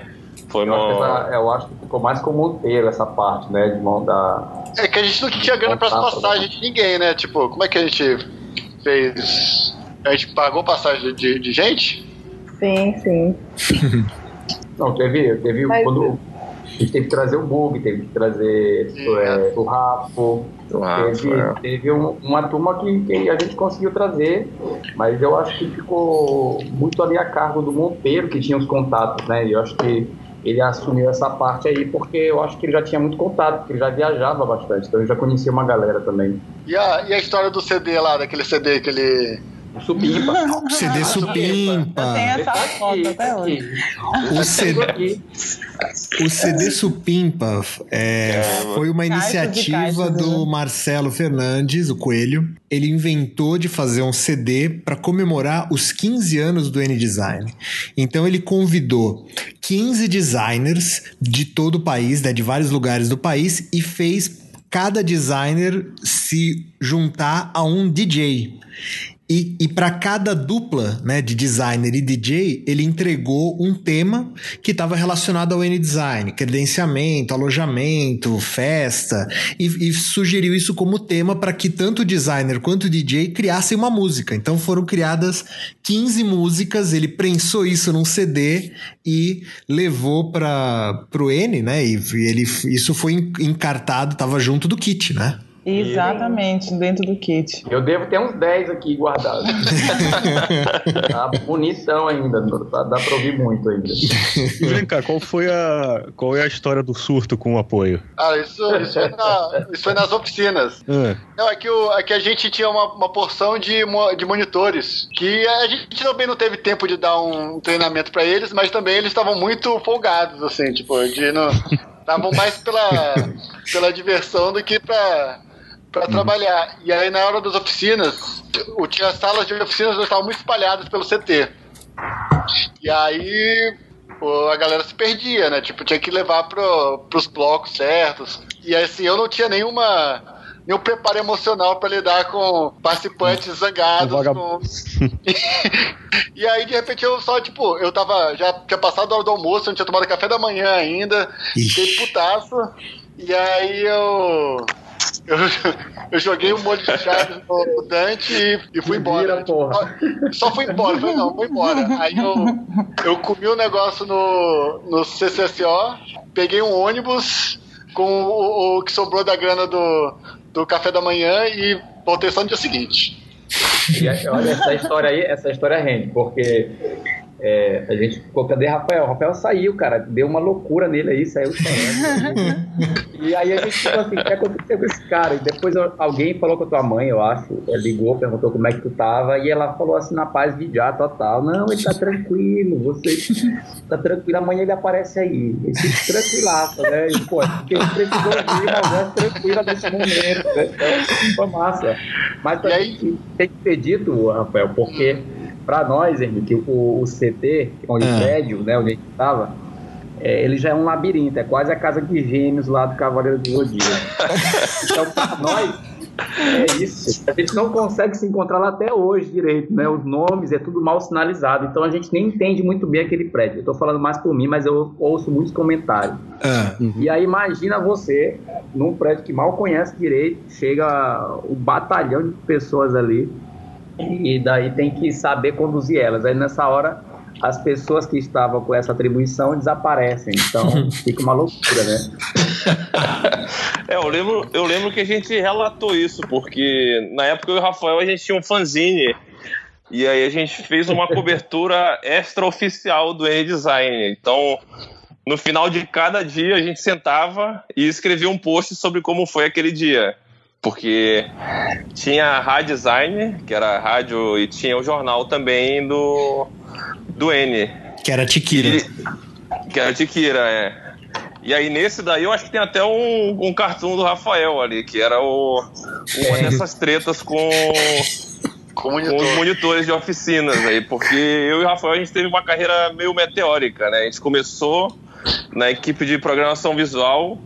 Foi eu, uma... acho eu acho que ficou mais com o Monteiro essa parte, né? De mão da. É que a gente não tinha grana para as passagens de ninguém, né? Tipo, como é que a gente fez? A gente pagou passagem de, de gente? Sim, sim. não, teve. teve Mas... quando, a gente teve que trazer o Bug, teve que trazer é, o Rapo. teve, é. teve um, uma turma que, que, a gente conseguiu trazer, mas eu acho que ficou muito ali a cargo do Monteiro, que tinha os contatos, né? E eu acho que ele assumiu essa parte aí porque eu acho que ele já tinha muito contato, porque ele já viajava bastante, então ele já conhecia uma galera também. E a, e a história do CD lá, daquele CD que ele o Supimpa. O CD Supimpa. Eu tenho essa foto até hoje. O CD, o CD Supimpa é, é foi uma iniciativa do né? Marcelo Fernandes, o Coelho. Ele inventou de fazer um CD para comemorar os 15 anos do N-Design. Então ele convidou 15 designers de todo o país, né, de vários lugares do país, e fez cada designer se juntar a um DJ. E, e para cada dupla né, de designer e DJ, ele entregou um tema que estava relacionado ao N-Design, credenciamento, alojamento, festa, e, e sugeriu isso como tema para que tanto o designer quanto o DJ criassem uma música. Então foram criadas 15 músicas, ele prensou isso num CD e levou para o N, né? E, ele, isso foi encartado, estava junto do kit, né? Exatamente, dentro do kit. Eu devo ter uns 10 aqui guardados. tá bonitão ainda, dá, dá pra ouvir muito ainda. E vem cá, qual foi a, qual é a história do surto com o apoio? Ah, isso, isso, foi, na, isso foi nas oficinas. É. Não, é que, o, é que a gente tinha uma, uma porção de, de monitores que a gente também não teve tempo de dar um treinamento para eles, mas também eles estavam muito folgados, assim, tipo, de não... Estavam mais pela, pela diversão do que pra, para uhum. trabalhar. E aí, na hora das oficinas, o, tinha salas de oficinas que estavam muito espalhadas pelo CT. E aí a galera se perdia, né? Tipo, tinha que levar pro, pros blocos certos. E assim, eu não tinha nenhuma nenhum preparo emocional para lidar com participantes zangados. Com... e aí, de repente, eu só, tipo, eu tava. Já tinha passado a hora do almoço, não tinha tomado café da manhã ainda, fiquei putaço. E aí eu eu, eu joguei um molho de chaves no, Dante e, e fui embora. Vira, porra. Só, só fui embora, falei, não, fui embora. Aí eu, eu comi o um negócio no, no CCSO, peguei um ônibus, com o, o que sobrou da grana do, do café da manhã e voltei só no dia seguinte. E olha, essa história aí, essa história rende, porque é, a gente ficou, cadê Rafael? O Rafael saiu, cara, deu uma loucura nele aí, saiu chorando. e aí a gente ficou assim, o que aconteceu com esse cara? E depois alguém falou com a tua mãe, eu acho, ligou, perguntou como é que tu tava, e ela falou assim, na paz de já total, não, ele tá tranquilo, você tá tranquilo, amanhã ele aparece aí. Ele fica tranquilaço, né? E, pô, porque ele precisou ouvir uma voz tranquila nesse momento, né? Então, foi massa. Mas aí, tem que ter dito, Rafael, porque para nós, Henrique, o, o CT, onde é. o prédio, né, onde a gente estava, é, ele já é um labirinto, é quase a casa de gêmeos lá do Cavaleiro do Zodíaco. então, para nós, é isso. A gente não consegue se encontrar lá até hoje direito, né? Os nomes é tudo mal sinalizado, então a gente nem entende muito bem aquele prédio. Eu estou falando mais por mim, mas eu ouço muitos comentários. É. Uhum. E aí imagina você num prédio que mal conhece direito, chega um batalhão de pessoas ali e daí tem que saber conduzir elas. Aí nessa hora as pessoas que estavam com essa atribuição desaparecem, então fica uma loucura, né? é, eu lembro, eu lembro que a gente relatou isso, porque na época eu e o Rafael a gente tinha um fanzine e aí a gente fez uma cobertura extraoficial do N-Design. Então, no final de cada dia a gente sentava e escrevia um post sobre como foi aquele dia porque tinha a Rádio Design, que era a rádio, e tinha o jornal também do, do N. Que era Tiquira. E, que era Tiquira, é. E aí nesse daí eu acho que tem até um, um cartoon do Rafael ali, que era o, uma é. dessas tretas com, com, monitor. com, os monitores de oficinas aí, porque eu e o Rafael a gente teve uma carreira meio meteórica, né? A gente começou na equipe de programação visual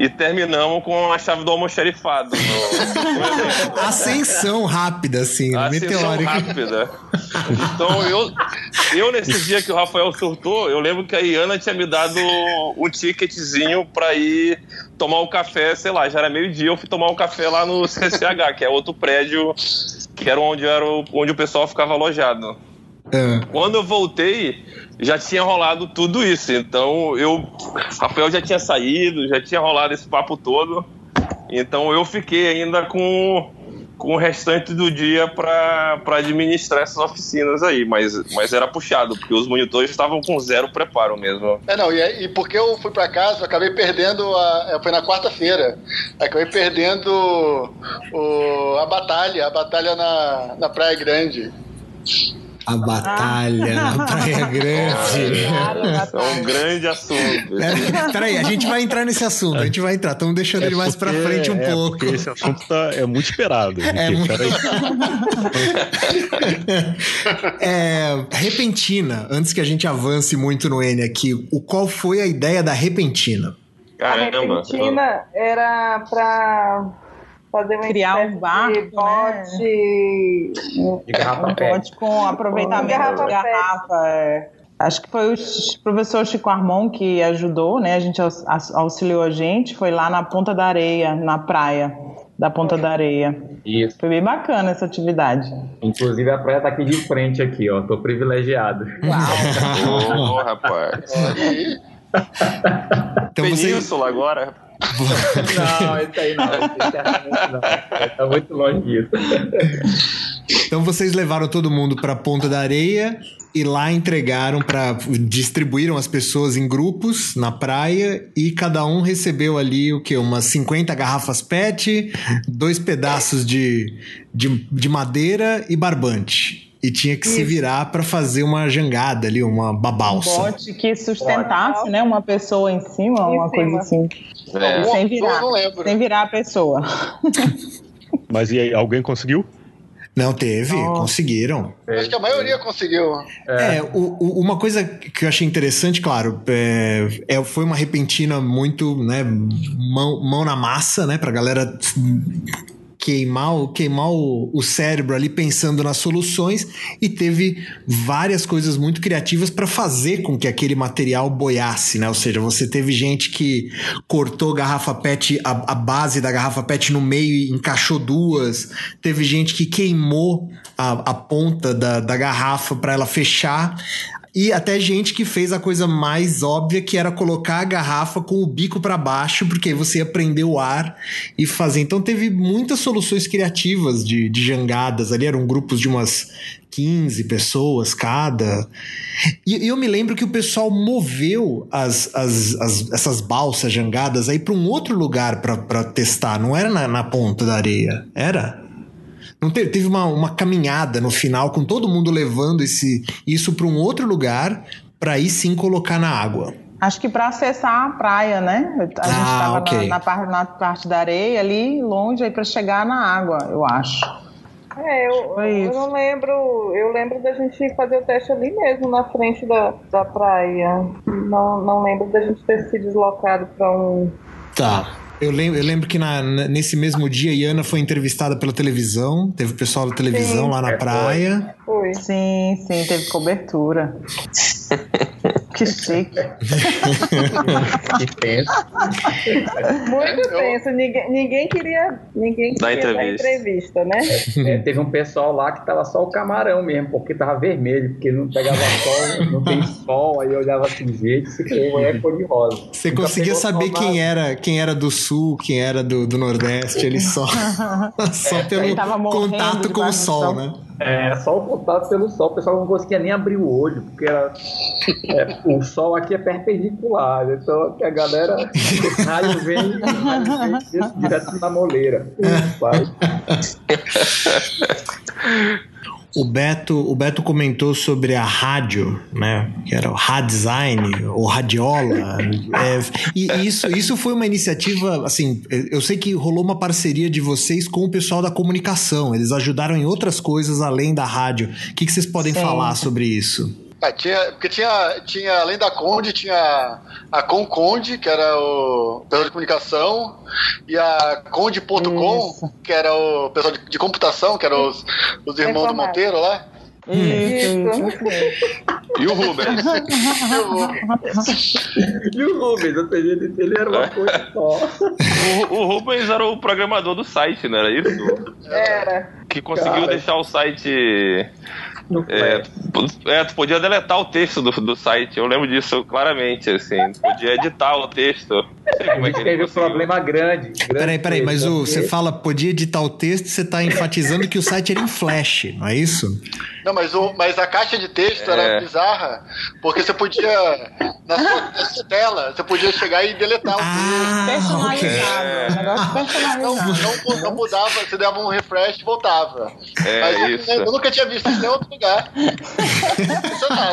e terminamos com a chave do almoxarifado. No... Ascensão rápida, assim, Ascensão meteórica. rápida. Então, eu, eu, nesse dia que o Rafael surtou, eu lembro que a Iana tinha me dado um ticketzinho pra ir tomar um café, sei lá, já era meio-dia, eu fui tomar um café lá no CCH, que é outro prédio, que era onde, era o, onde o pessoal ficava alojado. É. Quando eu voltei, já tinha rolado tudo isso. Então eu. Rafael já tinha saído, já tinha rolado esse papo todo. Então eu fiquei ainda com, com o restante do dia para administrar essas oficinas aí. Mas, mas era puxado, porque os monitores estavam com zero preparo mesmo. É, não, e, e porque eu fui para casa, eu acabei perdendo. A, foi na quarta-feira. Acabei perdendo o, a batalha, a batalha na, na Praia Grande. A batalha ah. na Praia Grande. é um grande assunto. É, peraí, a gente vai entrar nesse assunto. A gente vai entrar. Estamos deixando é ele mais para frente um é, pouco. Esse assunto tá, é muito esperado. É, muito... é, repentina. Antes que a gente avance muito no N aqui, o qual foi a ideia da repentina? Caramba. A repentina era para fazer uma criar um barco, de bote, né? de garrafa um bote com aproveitamento garrafa de garrafa. É. Acho que foi o professor Chico Armon que ajudou, né? A gente auxiliou a gente, foi lá na Ponta da Areia, na praia da Ponta da Areia. Isso. Foi bem bacana essa atividade. Inclusive a praia tá aqui de frente aqui, ó. Tô privilegiado. Uau! oh, rapaz. Então Península você... agora. não, isso aí não. Isso Tá muito longe disso. Então vocês levaram todo mundo para Ponta da Areia e lá entregaram para distribuíram as pessoas em grupos na praia e cada um recebeu ali o que umas 50 garrafas PET, dois pedaços de, de, de madeira e barbante e tinha que Isso. se virar para fazer uma jangada ali, uma babalça. Um bote que sustentasse, né, uma pessoa em cima, em uma cima. coisa assim. É. Sem virar, sem virar a pessoa. Mas e aí, alguém conseguiu? Não, teve, oh. conseguiram. Acho que a maioria conseguiu. É, é o, o, uma coisa que eu achei interessante, claro, é, é, foi uma repentina muito, né, mão, mão na massa, né, pra galera queimar, queimar o, o cérebro ali pensando nas soluções e teve várias coisas muito criativas para fazer com que aquele material boiasse, né? Ou seja, você teve gente que cortou garrafa PET, a, a base da garrafa PET no meio e encaixou duas, teve gente que queimou a, a ponta da, da garrafa para ela fechar E até gente que fez a coisa mais óbvia, que era colocar a garrafa com o bico para baixo, porque aí você ia prender o ar e fazer. Então teve muitas soluções criativas de, de jangadas ali, eram grupos de umas 15 pessoas cada. E eu me lembro que o pessoal moveu as, as, as essas balsas jangadas aí para um outro lugar para testar, não era na, na ponta da areia, era? Não teve, teve uma, uma caminhada no final com todo mundo levando esse, isso para um outro lugar para aí sim colocar na água. Acho que para acessar a praia, né? A gente estava ah, okay. na, na, parte, na parte da areia ali, longe, aí para chegar na água, eu acho. É, eu, eu não lembro. Eu lembro da gente fazer o teste ali mesmo, na frente da, da praia. Não, não lembro da gente ter se deslocado para um. Tá. Eu lembro, eu lembro que na, nesse mesmo dia, a Iana foi entrevistada pela televisão. Teve o pessoal da televisão sim. lá na é, praia. Foi. Sim, sim, teve cobertura. Que chique. que tenso. Muito tenso. Ninguém, ninguém queria, ninguém queria dar entrevista. dar entrevista, né? É, teve um pessoal lá que tava só o camarão mesmo, porque tava vermelho, porque não pegava sol, não tem sol, aí olhava assim, gente, esse povo é cor de rosa. Você Nunca conseguia saber quem era, quem era do sul, quem era do, do nordeste, ele só, só é, pelo contato com o sol, né? É, só o contato pelo sol, o pessoal não conseguia nem abrir o olho, porque era, é, o sol aqui é perpendicular, então a galera raio vem, raio vem direto na moleira. Pai. O Beto, o Beto comentou sobre a rádio, né? Que era o Raddesign, ou Radiola. é, e isso, isso foi uma iniciativa, assim, eu sei que rolou uma parceria de vocês com o pessoal da comunicação. Eles ajudaram em outras coisas além da rádio. O que, que vocês podem Sim. falar sobre isso? É, tinha, porque tinha, tinha, além da Conde, tinha a Conconde, que era o pessoal de comunicação, e a Conde.com, que era o pessoal de, de, computação, que eram os, os irmãos do Monteiro lá. Isso. E o Rubens. e o Rubens, ou seja, ele, ele era uma coisa só. O, o, Rubens era o programador do site, não era isso? Era. Que conseguiu Cara. deixar o site é, é, tu podia deletar o texto do, do site, eu lembro disso claramente, assim. Tu podia editar o texto. Como é que teve um problema grande. grande peraí, peraí, mas o, você fala podia editar o texto, você está enfatizando que o site era em flash, não é isso? Não, mas, o, mas a caixa de texto é. era bizarra, porque você podia, na sua, na sua, tela, você podia chegar e deletar o ah, texto. Personalizado. Negócio personalizado. Não, não, não, mudava, você dava um refresh e voltava. É, mas isso. Eu, eu nunca tinha visto isso em outro lugar.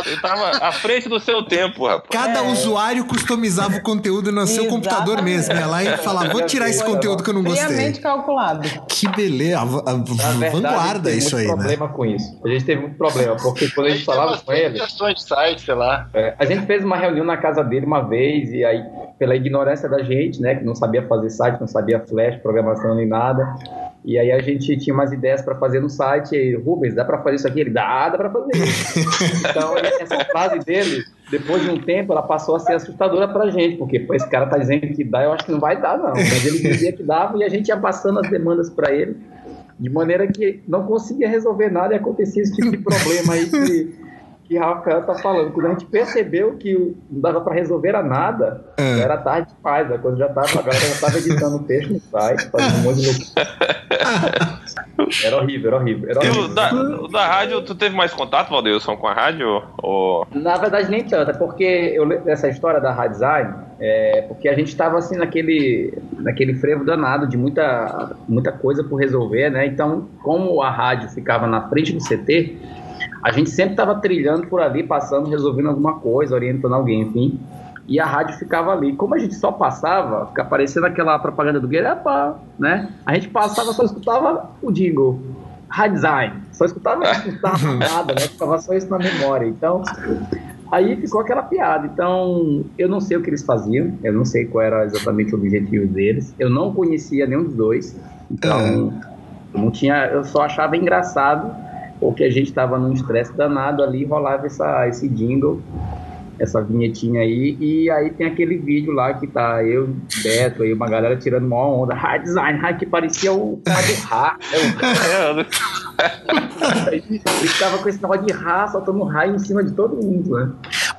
Ele tava à frente do seu tempo, rapaz. Cada é. usuário customizava o conteúdo no seu computador mesmo. Ia lá e falava, vou tirar esse conteúdo que eu não gostei. Friamente calculado. Que beleza. A, a, a vanguarda isso aí, né? problema com isso. A gente teve muito problema, porque quando a gente falava com ele. De site, sei lá. É, a gente fez uma reunião na casa dele uma vez, e aí, pela ignorância da gente, né, que não sabia fazer site, não sabia flash, programação nem nada. E aí a gente tinha umas ideias para fazer no site, e Rubens, dá para fazer isso aqui? Ele dá, dá para fazer isso. então, essa frase dele, depois de um tempo, ela passou a ser assustadora pra gente, porque pô, esse cara tá dizendo que dá, eu acho que não vai dar, não. Mas ele dizia que dava e a gente ia passando as demandas para ele de maneira que não conseguia resolver nada e acontecia esse tipo de problema aí que Rafael tá falando. Quando a gente percebeu que não dava para resolver a nada, é. era tarde demais, a coisa já tava, a galera já estava editando o texto no site, fazendo um monte de Era horrível, era horrível. Era horrível. Da, da rádio, tu teve mais contato, Valdeilson, com a rádio? Ou... Na verdade, nem tanto, é porque eu, essa história da rádio design, é porque a gente estava assim naquele, naquele frevo danado de muita, muita coisa por resolver, né? Então, como a rádio ficava na frente do CT, a gente sempre estava trilhando por ali, passando, resolvendo alguma coisa, orientando alguém, enfim e a rádio ficava ali. Como a gente só passava, fica parecendo aquela propaganda do Guerapa, né? A gente passava, só escutava o jingle. Rádio design. Só escutava, escutava nada, né? Ficava só isso na memória. Então, aí ficou aquela piada. Então, eu não sei o que eles faziam, eu não sei qual era exatamente o objetivo deles. Eu não conhecia nenhum dos dois. Então, não tinha, eu só achava engraçado porque a gente estava num estresse danado ali, rolava essa, esse jingle essa vinhetinha aí. E aí tem aquele vídeo lá que tá eu, Beto, aí uma galera tirando uma onda. Hard design, hard que parecia o cara do Hard. Né? a gente ficava com esse negócio de raça, soltando raio em cima de todo mundo, né?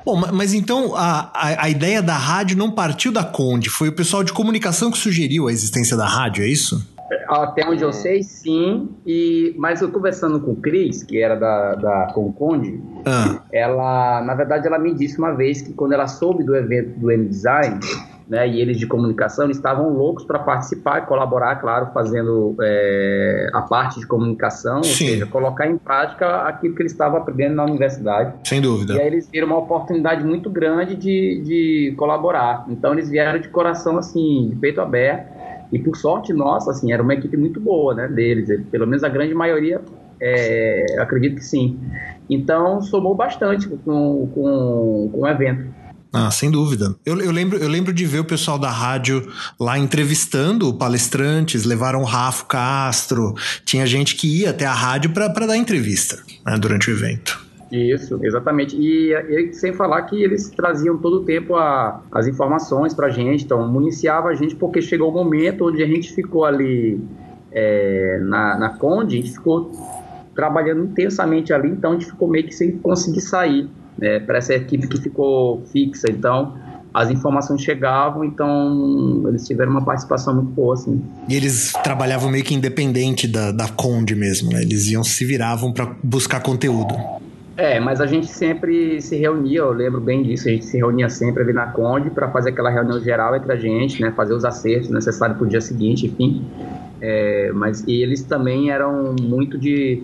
Bom, mas então a, a, a, ideia da rádio não partiu da Conde, foi o pessoal de comunicação que sugeriu a existência da rádio, é isso? Até onde eu sei, sim. E, mas eu conversando com o Cris, que era da, da Conconde, ah. ela, na verdade, ela me disse uma vez que quando ela soube do evento do M-Design, né, e eles de comunicação eles estavam loucos para participar e colaborar, claro, fazendo é, a parte de comunicação, Sim. ou seja, colocar em prática aquilo que eles estavam aprendendo na universidade. Sem dúvida. E aí eles viram uma oportunidade muito grande de, de colaborar. Então eles vieram de coração assim, de peito aberto. E por sorte nossa, assim, era uma equipe muito boa, né, deles. Pelo menos a grande maioria, é, acredito que sim. Então somou bastante com, com, com o evento. Ah, sem dúvida. Eu, eu, lembro, eu lembro de ver o pessoal da rádio lá entrevistando palestrantes, levaram o Rafa Castro, tinha gente que ia até a rádio para dar entrevista né, durante o evento. Isso, exatamente. E, e, sem falar que eles traziam todo o tempo a, as informações para a gente, então municiava a gente porque chegou o momento onde a gente ficou ali é, na, na Conde, a gente ficou trabalhando intensamente ali, então a gente ficou meio que sem conseguir sair né, para essa equipe que ficou fixa. Então, as informações chegavam, então eles tiveram uma participação muito boa, assim. E eles trabalhavam meio que independente da, da Conde mesmo, né? Eles iam se viravam para buscar conteúdo. É, mas a gente sempre se reunia, eu lembro bem disso, a gente se reunia sempre ali na Conde para fazer aquela reunião geral entre a gente, né? Fazer os acertos necessários para o dia seguinte, enfim. É, mas e eles também eram muito de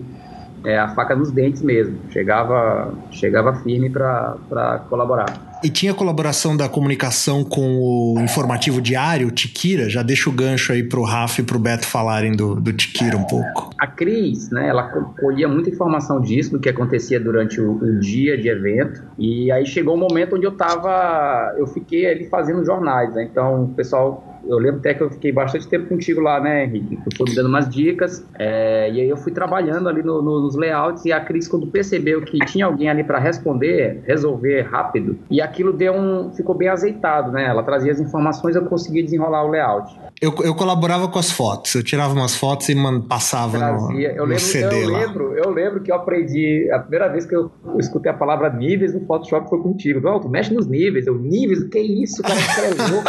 é, a faca nos dentes mesmo. Chegava, chegava firme para colaborar. E tinha colaboração da comunicação com o informativo diário, Tiquira? Já deixa o gancho aí pro Rafa e pro Beto falarem do, do Tiquira um pouco. A Cris, né, ela colhia muita informação disso, do que acontecia durante o, o dia de evento. E aí chegou um momento onde eu tava, eu fiquei ali fazendo jornais, né? Então o pessoal eu lembro até que eu fiquei bastante tempo contigo lá, né, Henrique? Tu foi me dando umas dicas. É, e aí eu fui trabalhando ali no, no, nos layouts e a Cris, quando percebeu que tinha alguém ali para responder, resolver rápido, e aquilo deu um. ficou bem azeitado, né? Ela trazia as informações, eu consegui desenrolar o layout. Eu, eu colaborava com as fotos, eu tirava umas fotos e man, passava Trazia. no, eu lembro, CD eu lá. Lembro, eu lembro que eu aprendi, a primeira vez que eu, eu escutei a palavra níveis no Photoshop foi contigo. Não, tu mexe nos níveis, eu, níveis, o que é isso? O cara escreveu.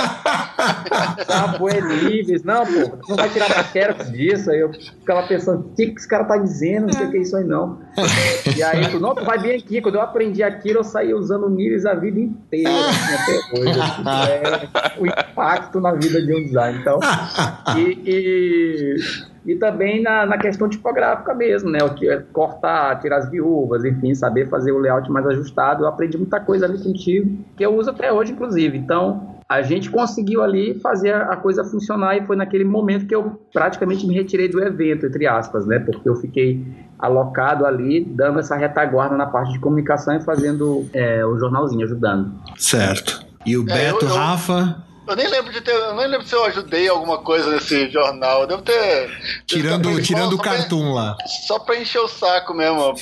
Sapo é níveis. Não, pô, não vai tirar da xerox disso. Aí eu ficava pensando, o que, que esse cara tá dizendo? Não sei o que é isso aí não. E aí, tu, não, tu vai bem aqui. Quando eu aprendi aquilo, eu saí usando níveis a vida inteira, assim, até hoje. Assim, é, o impacto na vida de um design. Então, e, e, e também na, na, questão tipográfica mesmo, né? O, cortar, tirar as viúvas, enfim, saber fazer o layout mais ajustado. Eu aprendi muita coisa ali contigo, que eu uso até hoje, inclusive. Então, a gente conseguiu ali fazer a coisa funcionar e foi naquele momento que eu praticamente me retirei do evento, entre aspas, né? Porque eu fiquei alocado ali, dando essa retaguarda na parte de comunicação e fazendo é, o jornalzinho, ajudando. Certo. E o é, Beto, eu, eu... Rafa? Eu nem lembro de ter. Eu nem lembro se eu ajudei alguma coisa nesse jornal. Eu devo ter. Tirando, tirando o cartoon pra, lá. Só pra encher o saco mesmo.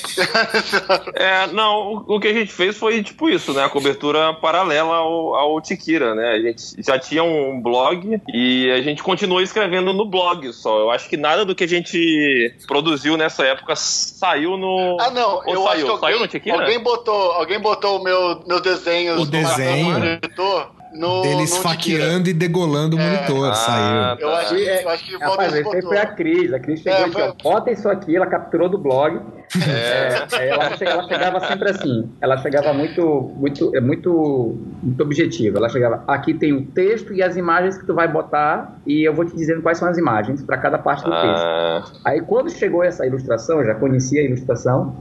é, não, o, o, que a gente fez foi tipo isso, né? A cobertura paralela ao, ao Tikira, né? A gente já tinha um blog e a gente continuou escrevendo no blog só. Eu acho que nada do que a gente produziu nessa época saiu no. Ah, não. Ou eu saiu? acho que alguém, saiu no Tikira? Alguém botou, alguém botou o meu, meus desenhos o desenho. no monitor. No, dele esfaqueando e degolando o é. monitor, ah, saiu. Eu acho, eu acho que Rapaz, esse foi a Cris. A Cris chegou é, aqui, ó, bota isso aqui, ela capturou do blog. É. É, ela, ela, chegava sempre assim. Ela chegava muito, muito, é muito, muito objetiva. Ela chegava, aqui tem o texto e as imagens que tu vai botar e eu vou te dizendo quais são as imagens para cada parte do ah. texto. Aí quando chegou essa ilustração, eu já conhecia a ilustração.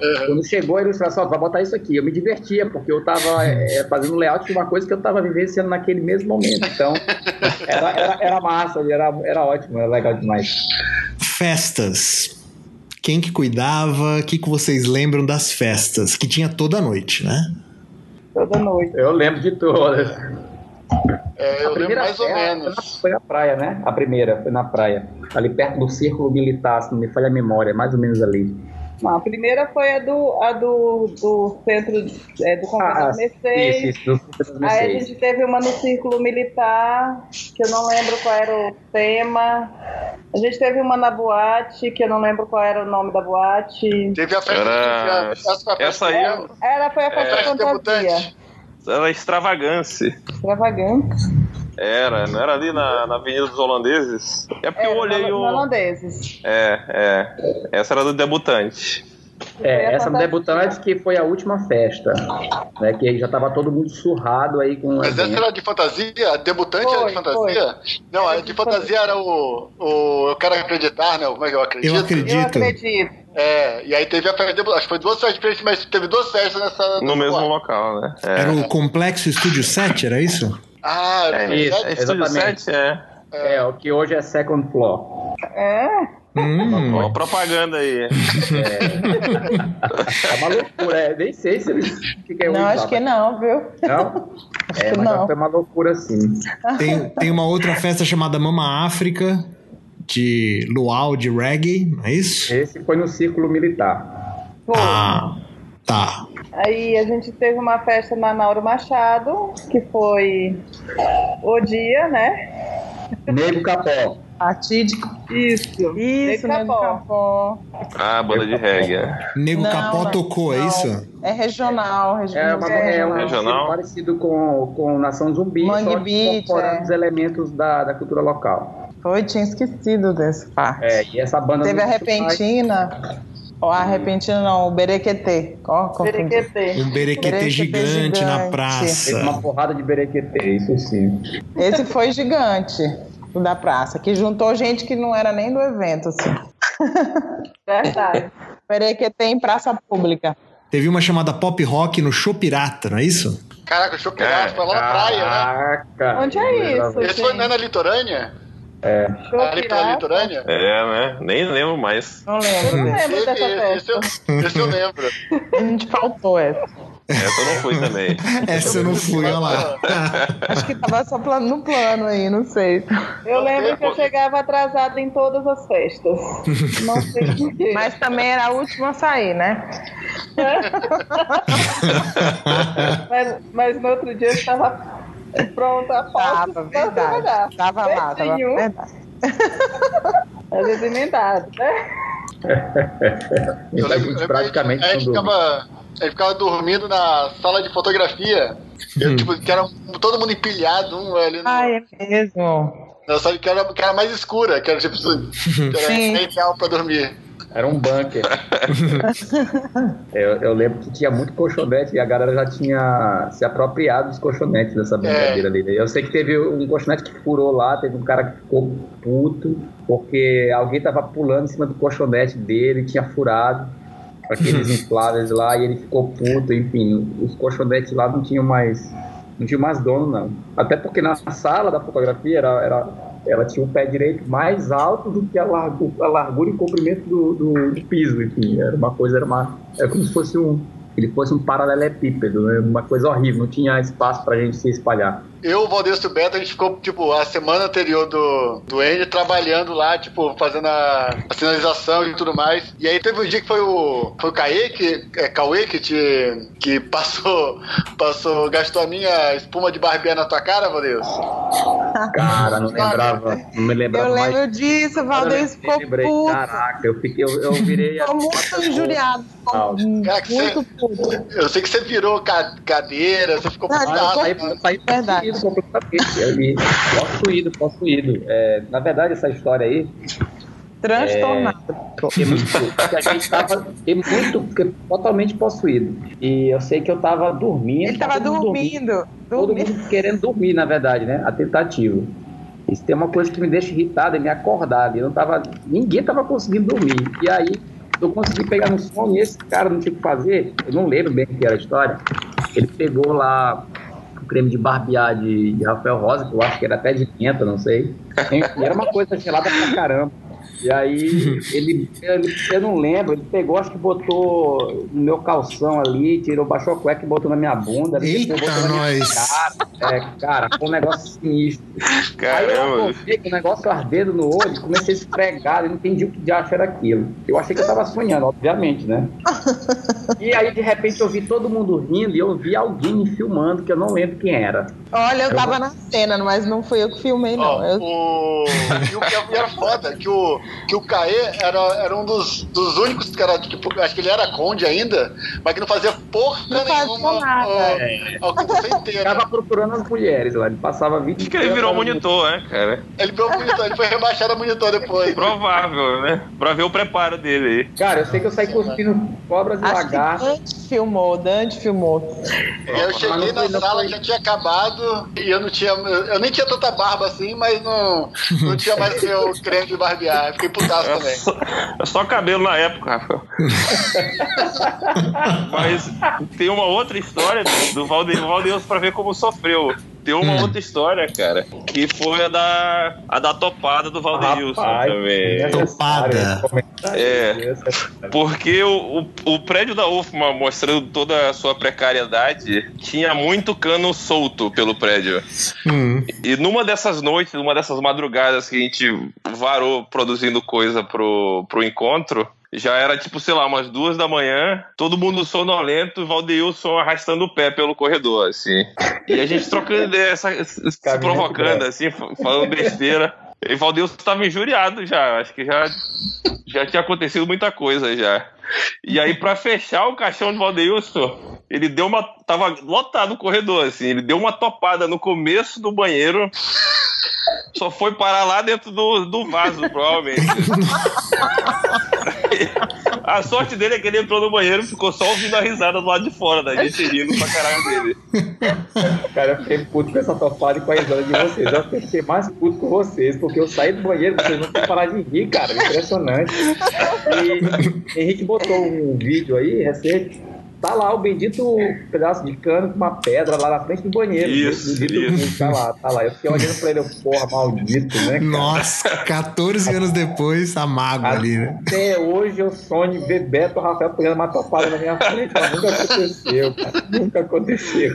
Uhum. Quando chegou a ilustração, vai botar isso aqui. Eu me divertia porque eu estava é, fazendo layout de uma coisa que eu estava vivenciando naquele mesmo momento. Então, era, era, era massa, era, era ótimo, era legal demais. Festas. Quem que cuidava? O que, que vocês lembram das festas? Que tinha toda noite, né? Toda noite. Eu lembro de todas. É, eu lembro mais ou menos. Foi na praia, né? A primeira foi na praia. Ali perto do círculo militar, se não me falha a memória, mais ou menos ali. Não, a primeira foi a do, a do, do centro é, do Convento Ah, da Mercedes. isso, isso, do Aí a gente teve uma no Círculo Militar, que eu não lembro qual era o tema. A gente teve uma na boate, que eu não lembro qual era o nome da boate. Teve a festa Era- essa, foi a festa essa aí do- Era, foi a festa festa fantasia. Era extravagância. Extravagante. Era, não era ali na, na Avenida dos Holandeses? É porque eu Era, olhei no- o. holandeses. É, é. Essa era do debutante. Foi É, essa fantasia. debutante que foi a última festa, né? Que já tava todo mundo surrado aí com Mas essa era de fantasia? A debutante era de Foi, fantasia? Não, a de fantasia era o, o Eu Quero Acreditar, né? Como é que eu acredito? Eu acredito. Eu acredito. É, e aí teve a festa debutante. Acho que foi duas festas diferentes, mas teve duas festas nessa. No mesmo boate. local, né? É. Era o Complexo Estúdio 7, era isso? Ah, É, isso. sete? é exatamente. 7, é. É, o que hoje é second floor. É. Hum, Ó, propaganda aí. É uma loucura, é, nem sei se eles. que que é Não, acho que não, viu? Não? É, que mas não. foi uma loucura assim. tem, tem uma outra festa chamada Mama África, de luau de reggae, não é isso? Esse foi no círculo militar. Foi. Ah, tá. Aí a gente teve uma festa na Nauro Machado, que foi o dia, né? Nego Capó. Fatídico. Isso. Isso, Nego né? Capó. Capó. Ah, banda de reggae. é. Nego Não, Capó não, tocou, é não. isso? É regional, É, regional. uma, é um Regional. parecido com, com Nação Zumbi, Mangue só Beat, incorporando é. os elementos da, da cultura local. Foi, tinha esquecido dessa parte. É, e essa banda... Teve a Repentina. Ó, a Repentina não, o Berequetê. Ó, confundi. Berequetê. Um berequetê Berequetê gigante, na gigante. praça. Teve uma porrada de berequetê, isso sim. Esse foi gigante, o da praça, que juntou gente que não era nem do evento, assim. Verdade. Berequetê em praça pública. Teve uma chamada Pop Rock no Show Pirata, não é isso? Caraca, o show pirata foi lá na praia, né? Caraca! Onde é isso? Esse foi é na litorânea? Show Ali pela pirata. litorânea? É, né? Nem lembro mais. Não lembro não lembro dessa Esse, esse, festa. eu, esse eu lembro. A gente faltou essa. Essa eu não fui também. Essa eu não fui, olha lá. Acho que tava só no plano aí, não sei. Eu lembro que eu chegava atrasada em todas as festas. Não sei. Mas também era a última a sair, né? Mas, mas no outro dia eu estava pronta a pauta Tava, verdade. Tava lá, tava verdade. Vezes emendado, né? Eu lembro, eu praticamente que a gente não dorme. ficava, a gente ficava dormindo na sala de fotografia. Eu, tipo, que era todo mundo empilhado, um ali no, Ai, é mesmo. na sala que era, que era mais escura, que era tipo que era Sim. ideal pra dormir. Era um bunker. eu, eu lembro que tinha muito colchonete e a galera já tinha se apropriado dos colchonetes dessa brincadeira ali. né? Eu sei que teve um colchonete que furou lá, teve um cara que ficou puto, porque alguém tava pulando em cima do colchonete dele, tinha furado com aqueles infláveis lá e ele ficou puto, enfim, os colchonetes lá não tinham mais. Não tinha mais dono, não. Até porque na sala da fotografia era, era, ela tinha o pé direito mais alto do que a, largu, a largura e comprimento do, do, do piso, enfim. Era uma coisa, era uma. Era como se fosse um. Ele fosse um paralelepípedo, né? uma coisa horrível, não tinha espaço pra gente se espalhar. Eu, o Valdesto e o Beto, a gente ficou, tipo, a semana anterior do, do Andy trabalhando lá, tipo, fazendo a, a sinalização e tudo mais. E aí teve um dia que foi o. Foi o Cauê que, é, Cauê que, te, que passou, passou, gastou a minha espuma de barbear na tua cara, Valdesto? Cara, não lembrava, não me lembrava Eu mais. lembro disso, o Valdez Eu ficou lembrei, puto. Caraca, eu, fiquei, eu, eu virei. Ficou muito injuriado. Cara, que muito você- puto. Eu sei que você virou ca- cadeira, você ficou Não, Ah, eu saí Verdade. Possuído completamente. Eu me- possuído, possuído. É, na verdade, essa história aí Transtornado. é muito, porque a gente tava é muito, totalmente possuído. E eu sei que eu tava dormindo. Ele tava todo mundo dormindo. Todo dormindo. mundo querendo dormir, na verdade, né? A tentativa. Isso tem uma coisa que me deixa irritado, é me acordar. Eu não tava, ninguém tava conseguindo dormir. E aí eu consegui pegar no sono e esse cara não tinha o que fazer. Eu não lembro bem o que era a história. Ele pegou lá creme de barbear de, de Rafael Rosa, que eu acho que era até de menta, não sei. E era uma coisa gelada pra caramba. E aí, ele, ele, eu não lembro, ele pegou, acho que botou no meu calção ali, tirou, baixou a cueca e botou na minha bunda. Eita, nós! Cara. É, cara, foi um negócio sinistro. Caramba. Aí eu acordei com o negócio ardendo no olho, comecei a esfregar, eu não entendi o que de acho era aquilo. Eu achei que eu tava sonhando, obviamente, né? E aí, de repente, eu vi todo mundo rindo e eu vi alguém me filmando, que eu não lembro quem era. Olha, eu tava eu... na cena, mas não fui eu que filmei, não. Oh, eu... o... E o que era foda, que o, que o Caê era, era um dos, dos únicos que era, tipo, acho que ele era conde ainda, mas que não fazia porra não nenhuma. Nada. É. Ó, Tava procurando as mulheres lá, ele passava 20 Acho que ele virou monitor, né, cara? Ele virou monitor, ele foi rebaixado a monitor depois. Provável, né? Pra ver o preparo dele aí. Cara, eu sei que eu saí cuspindo cobras e lagartos. Dante filmou, Dante filmou. Eu cheguei na sala, já tinha acabado e eu não tinha. Eu nem tinha tanta barba assim, mas não, não tinha mais meu creme de barbear. Fiquei putaço é também. Só, é só cabelo na época, Rafael. mas tem uma outra história do Valdeir, Valdeir pra ver como sofreu. Tem uma hum. outra história, cara, que foi a da, a da topada do Valdeilson também. Topada. É, porque o, o, o, prédio da UFMA, mostrando toda a sua precariedade, tinha muito cano solto pelo prédio. Hum. E numa dessas noites, numa dessas madrugadas que a gente varou produzindo coisa pro, pro encontro, já era tipo, sei lá, umas duas da manhã, todo mundo sonolento, Valdeilson arrastando o pé pelo corredor, assim. E a gente trocando ideia, essa, se provocando, assim, falando besteira. E Valdeilson estava injuriado já, acho que já, já tinha acontecido muita coisa já. E aí, para fechar o caixão de Valdeilson, ele deu uma. Tava lotado o corredor, assim, ele deu uma topada no começo do banheiro só foi parar lá dentro do, do vaso, provavelmente. a sorte dele é que ele entrou no banheiro e ficou só ouvindo a risada do lado de fora da gente rindo pra caralho dele. Cara, eu fiquei puto com essa topada e com a risada de vocês. Eu fiquei mais puto com vocês, porque eu saí do banheiro vocês não têm parar de rir, cara. Impressionante. E Henrique botou um vídeo aí recente Tá lá o bendito pedaço de cano com uma pedra lá na frente do banheiro. Isso, isso. Tá lá, tá lá. Eu fiquei olhando pra ele, porra, maldito, né? Cara? Nossa, 14 anos depois, a mágoa ali, né? Até hoje eu sonho ver Beto Rafael pegando uma topada na minha frente, mas nunca aconteceu, cara. Nunca aconteceu.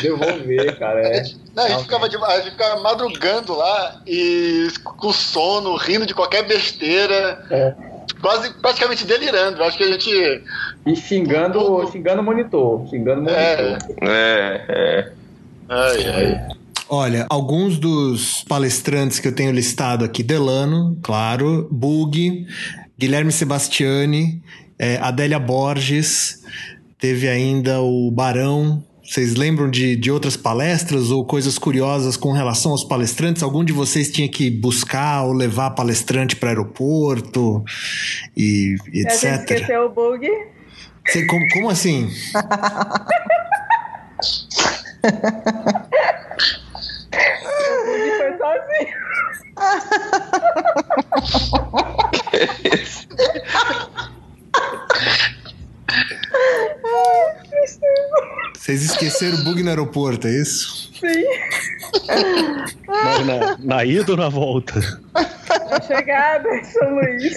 Devolver, cara. É. Não, a gente, ficava de, a gente ficava madrugando lá e com sono, rindo de qualquer besteira. É quase praticamente delirando. Acho que a gente. E xingando, xingando o monitor. Xingando o monitor. É, é. é. Ai, ai. Olha, alguns dos palestrantes que eu tenho listado aqui, Delano, claro, Bug, Guilherme Sebastiani, é, Adélia Borges, teve ainda o Barão, vocês lembram de, de outras palestras ou coisas curiosas com relação aos palestrantes? Algum de vocês tinha que buscar ou levar palestrante para aeroporto e, e etc? A gente esqueceu o bug. Você, como, como assim? o bug foi sozinho. Vocês esqueceram o bug no aeroporto, é isso? Sim. Mas na, na ida ou na volta? Na chegada, São Luís.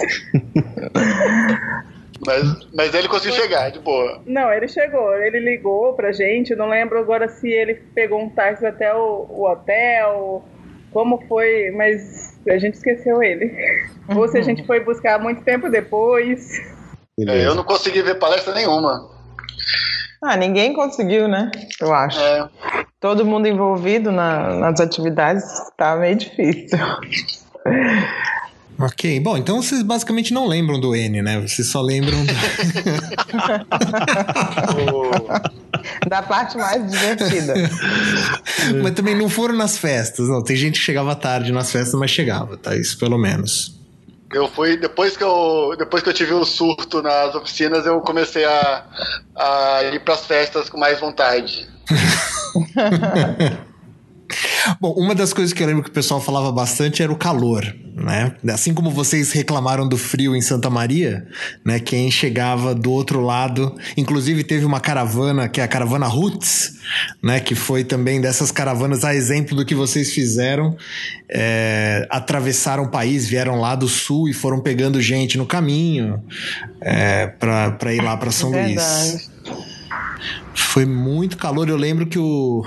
Mas, mas ele conseguiu chegar, de boa. Não, ele chegou. Ele ligou pra gente. Não lembro agora se ele pegou um táxi até o, o hotel, como foi, mas a gente esqueceu ele. Ou se a gente foi buscar muito tempo depois. É, eu não consegui ver palestra nenhuma. Ah, ninguém conseguiu, né? Eu acho. É. Todo mundo envolvido na, nas atividades tá meio difícil. Ok, bom, então vocês basicamente não lembram do N, né? Vocês só lembram do... da parte mais divertida. mas também não foram nas festas, não. Tem gente que chegava tarde nas festas, mas chegava, tá? Isso pelo menos. Eu fui, depois que eu, depois que eu tive o um surto nas oficinas, eu comecei a, a ir para as festas com mais vontade. Bom, uma das coisas que eu lembro que o pessoal falava bastante era o calor, né? Assim como vocês reclamaram do frio em Santa Maria, né? Quem chegava do outro lado, inclusive teve uma caravana, que é a caravana Roots, né? Que foi também dessas caravanas, a exemplo do que vocês fizeram, é, atravessaram o país, vieram lá do sul e foram pegando gente no caminho é, para ir lá para São Verdade. Luís. Foi muito calor. Eu lembro que o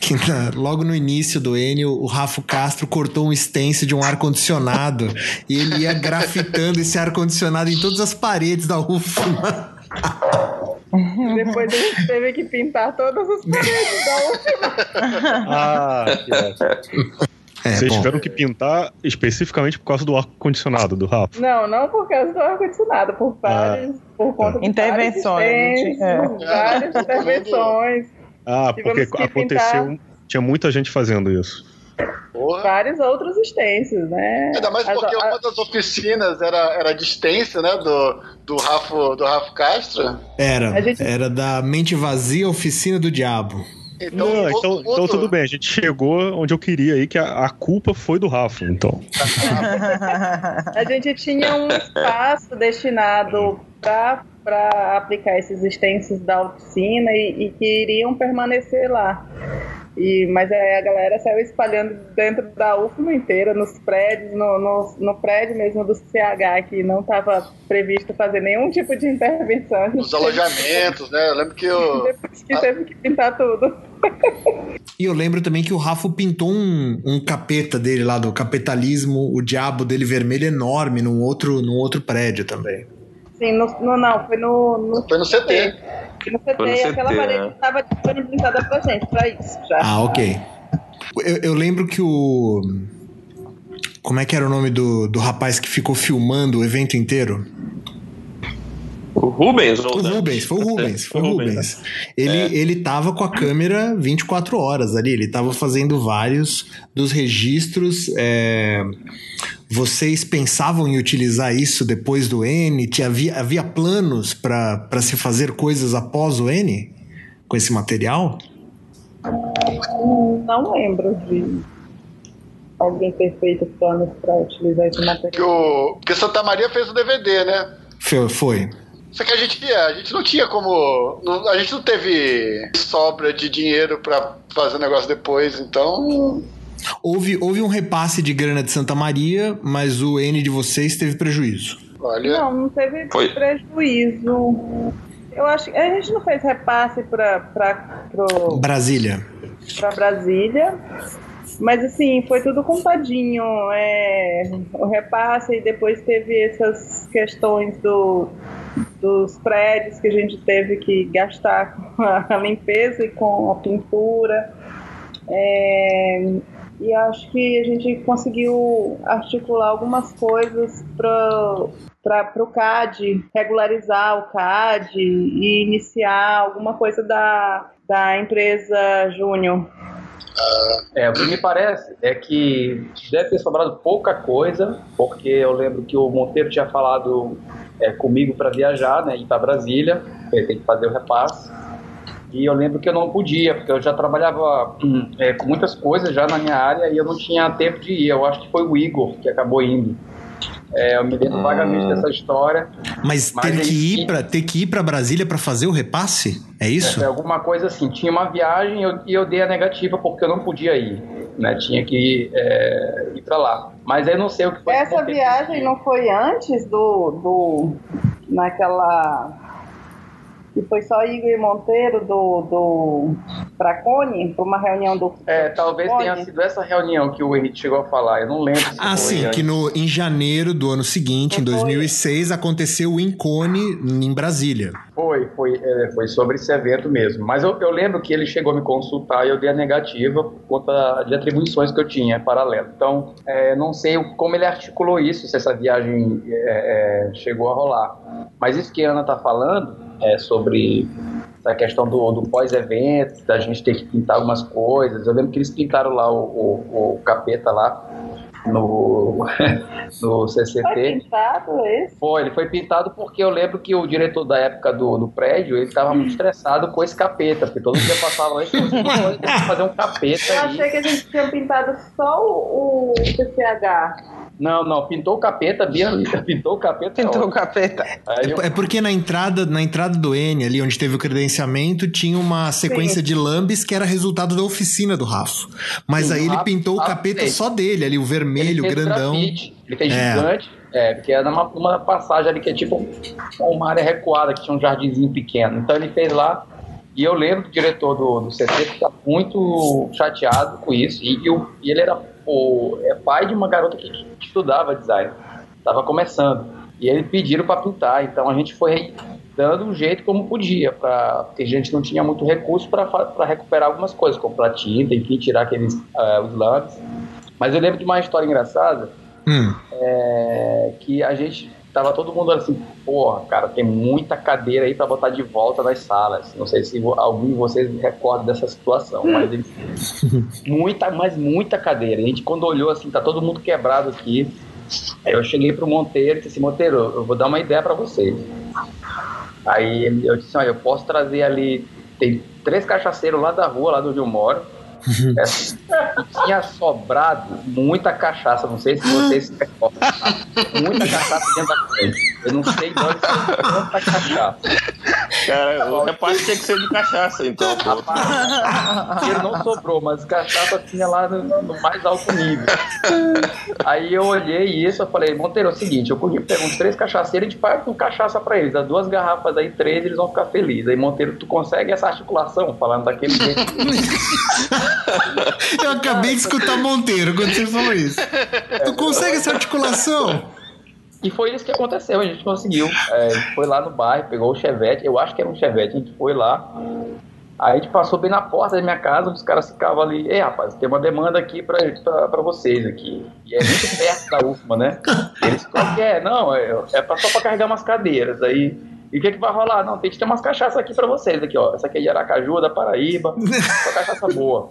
que na- logo no início do Enio, o Rafa Castro cortou um stencil de um ar-condicionado e ele ia grafitando esse ar-condicionado em todas as paredes da UFMA. Depois a gente teve que pintar todas as paredes da última. Ah, que ótimo. É, Vocês bom. tiveram que pintar especificamente por causa do ar-condicionado do Rafa. Não, não por causa do ar-condicionado, por vários, por conta de Intervenções, gente, é. várias intervenções, Ah, porque que aconteceu. Tinha muita gente fazendo isso. Porra. vários outros extensos, né? Ainda mais As- porque a- uma das oficinas era, era de extensa, né? Do, do, Rafa, do Rafa Castro. Era, A gente- era da Mente Vazia Oficina do Diabo. Então, Não, então, o- então tudo bem, a gente chegou onde eu queria aí, que a, a culpa foi do Rafa, então. A gente tinha um espaço destinado para aplicar esses extensos da oficina e, e que iriam permanecer lá. E, mas aí a galera saiu espalhando dentro da UFMA inteira, nos prédios, no, no, no prédio mesmo do CH, que não estava previsto fazer nenhum tipo de intervenção. A gente Os alojamentos, né? Eu lembro que eu. Depois que teve que pintar tudo. E eu lembro também que o Rafa pintou um, um capeta dele lá, do capitalismo, o diabo dele vermelho enorme, num outro, num outro prédio também. Sim, no, no- não, foi no, no Foi no CT. Foi no CT, Foi no e aquela CT, parede né? estava disponibilizada pra gente, pra isso já. Ah, ok. Eu, eu lembro que o. Como é que era o nome do, do rapaz que ficou filmando o evento inteiro? O Rubens ou O Dante? Rubens, foi o Rubens, foi o Rubens. Ele, ele tava com a câmera 24 horas ali, ele tava fazendo vários dos registros. é, Vocês pensavam em utilizar isso depois do N? Tinha, havia, havia planos para se fazer coisas após o N? Com esse material? Não lembro de alguém ter feito planos para utilizar esse Que, material. o, que Santa Maria fez o DVD, né? Foi. foi. Só que a gente, a gente não tinha como. não- a gente não teve sobra de dinheiro pra fazer o negócio depois, então. Houve, houve um repasse de grana de Santa Maria, mas o N de vocês teve prejuízo. Olha. Não, não teve Foi. prejuízo. Eu acho que a gente não fez repasse para Brasília. Brasília, mas assim, foi tudo contadinho. É, o repasse e depois teve essas questões do, dos prédios que a gente teve que gastar com a limpeza e com a pintura. É, e acho que a gente conseguiu articular algumas coisas para o CAD, regularizar o CAD e iniciar alguma coisa da, da empresa Júnior. É, o que me parece é que deve ter sobrado pouca coisa, porque eu lembro que o Monteiro tinha falado é, comigo para viajar, né, ir para Brasília, ele tem que fazer o repasse. E eu lembro que eu não podia, porque eu já trabalhava hum, é, com muitas coisas já na minha área e eu não tinha tempo de ir. Eu acho que foi o Igor que acabou indo. É, eu me lembro vagamente dessa história. Mas, Mas ele- que ir para ter que ir para Brasília para fazer o repasse? É isso? É, alguma coisa assim. Tinha uma viagem e eu, e eu dei a negativa porque eu não podia ir. Né? Tinha que é, ir para lá. Mas aí eu não sei o que foi. Essa viagem não foi antes do, do naquela que foi só Igor e Monteiro do, do pra Cone, para uma reunião do É, talvez Cone. tenha sido essa reunião que o Henrique chegou a falar. Eu não lembro. se Ah, foi sim, que no, em janeiro do ano seguinte, em Foi. 2006, aconteceu o Incone em Brasília. Foi, foi, é, foi sobre esse evento mesmo. Mas eu, eu lembro que ele chegou a me consultar e eu dei a negativa por conta de atribuições que eu tinha paralelo. Então, é, não sei como ele articulou isso, se essa viagem é, é, chegou a rolar. Mas isso que a Ana está falando é sobre essa questão do, do pós-evento, da gente ter que pintar algumas coisas. Eu lembro que eles pintaram lá o, o- o capeta lá. No, no CCT. Foi pintado esse? Foi, ele foi pintado porque eu lembro que o diretor da época do, do prédio, ele estava muito estressado com esse capeta, porque todo dia passava e tem que fazer um capeta Eu aí. achei que a gente tinha pintado só o, o CCH. Não, não, pintou o capeta, Bia pintou o capeta. Pintou ó. o capeta. Eu- É porque na entrada, na entrada do N, ali onde teve o credenciamento, tinha uma sequência de lambes que era resultado da oficina do Rafa. Mas Sim, aí o ele Rafa- pintou o Rafa capeta fez. só dele, ali, o ele vermelho, fez grandão. grafite, ele fez É. gigante, é, porque era uma, uma passagem ali que é tipo uma área recuada, que tinha um jardinzinho pequeno. Então ele fez lá, e eu lembro que o diretor do, do CT fica muito chateado com isso, e, e e ele era o, é pai de uma garota que, que estudava design, estava começando, e eles pediram para pintar, então a gente foi dando um jeito como podia, pra, porque a gente não tinha muito recurso para recuperar algumas coisas, comprar tinta, enfim, tirar aqueles ah, os lambes. Mas eu lembro de uma história engraçada, Hum. é, que a gente tava todo mundo assim, porra, cara, tem muita cadeira aí para botar de volta nas salas. Não sei se algum de vocês recorda dessa situação, mas muita, mas muita cadeira. A gente quando olhou assim, tá todo mundo quebrado aqui. Aí eu cheguei pro Monteiro e disse, Monteiro, eu vou dar uma ideia para vocês. Aí eu disse, olha, eu posso trazer ali, tem três cachaceiros lá da rua, lá de onde eu moro. É, tinha sobrado muita cachaça, não sei se vocês se recordam. Muita cachaça dentro da frente. Eu não sei de onde tanta cachaça. Cara, o reparte tinha que ser de cachaça, então, pô. Dinheiro não sobrou, mas cachaça tinha lá no, no mais alto nível. Aí eu olhei isso, eu falei, Monteiro, é o seguinte, eu comi, pego uns três cachaceiros, a gente paga com cachaça pra eles, dá duas garrafas aí, três, eles vão ficar felizes. Aí, Monteiro, tu consegue essa articulação? Falando daquele jeito. Eu acabei de escutar Monteiro quando você falou isso. Tu consegue essa articulação? E foi isso que aconteceu, a gente conseguiu. É, a gente foi lá no bairro, pegou o Chevette, eu acho que era um Chevette, a gente foi lá. Aí a gente passou bem na porta da minha casa, os caras ficavam ali, ei rapaz, tem uma demanda aqui pra, pra, pra vocês aqui. E é muito perto da UFMA, né? Eles, qual que é? Não, é, é só pra carregar umas cadeiras. Aí, e o que que vai rolar? Não, tem que ter umas cachaças aqui pra vocês aqui, ó. Essa aqui é de Aracaju, da Paraíba, só cachaça boa.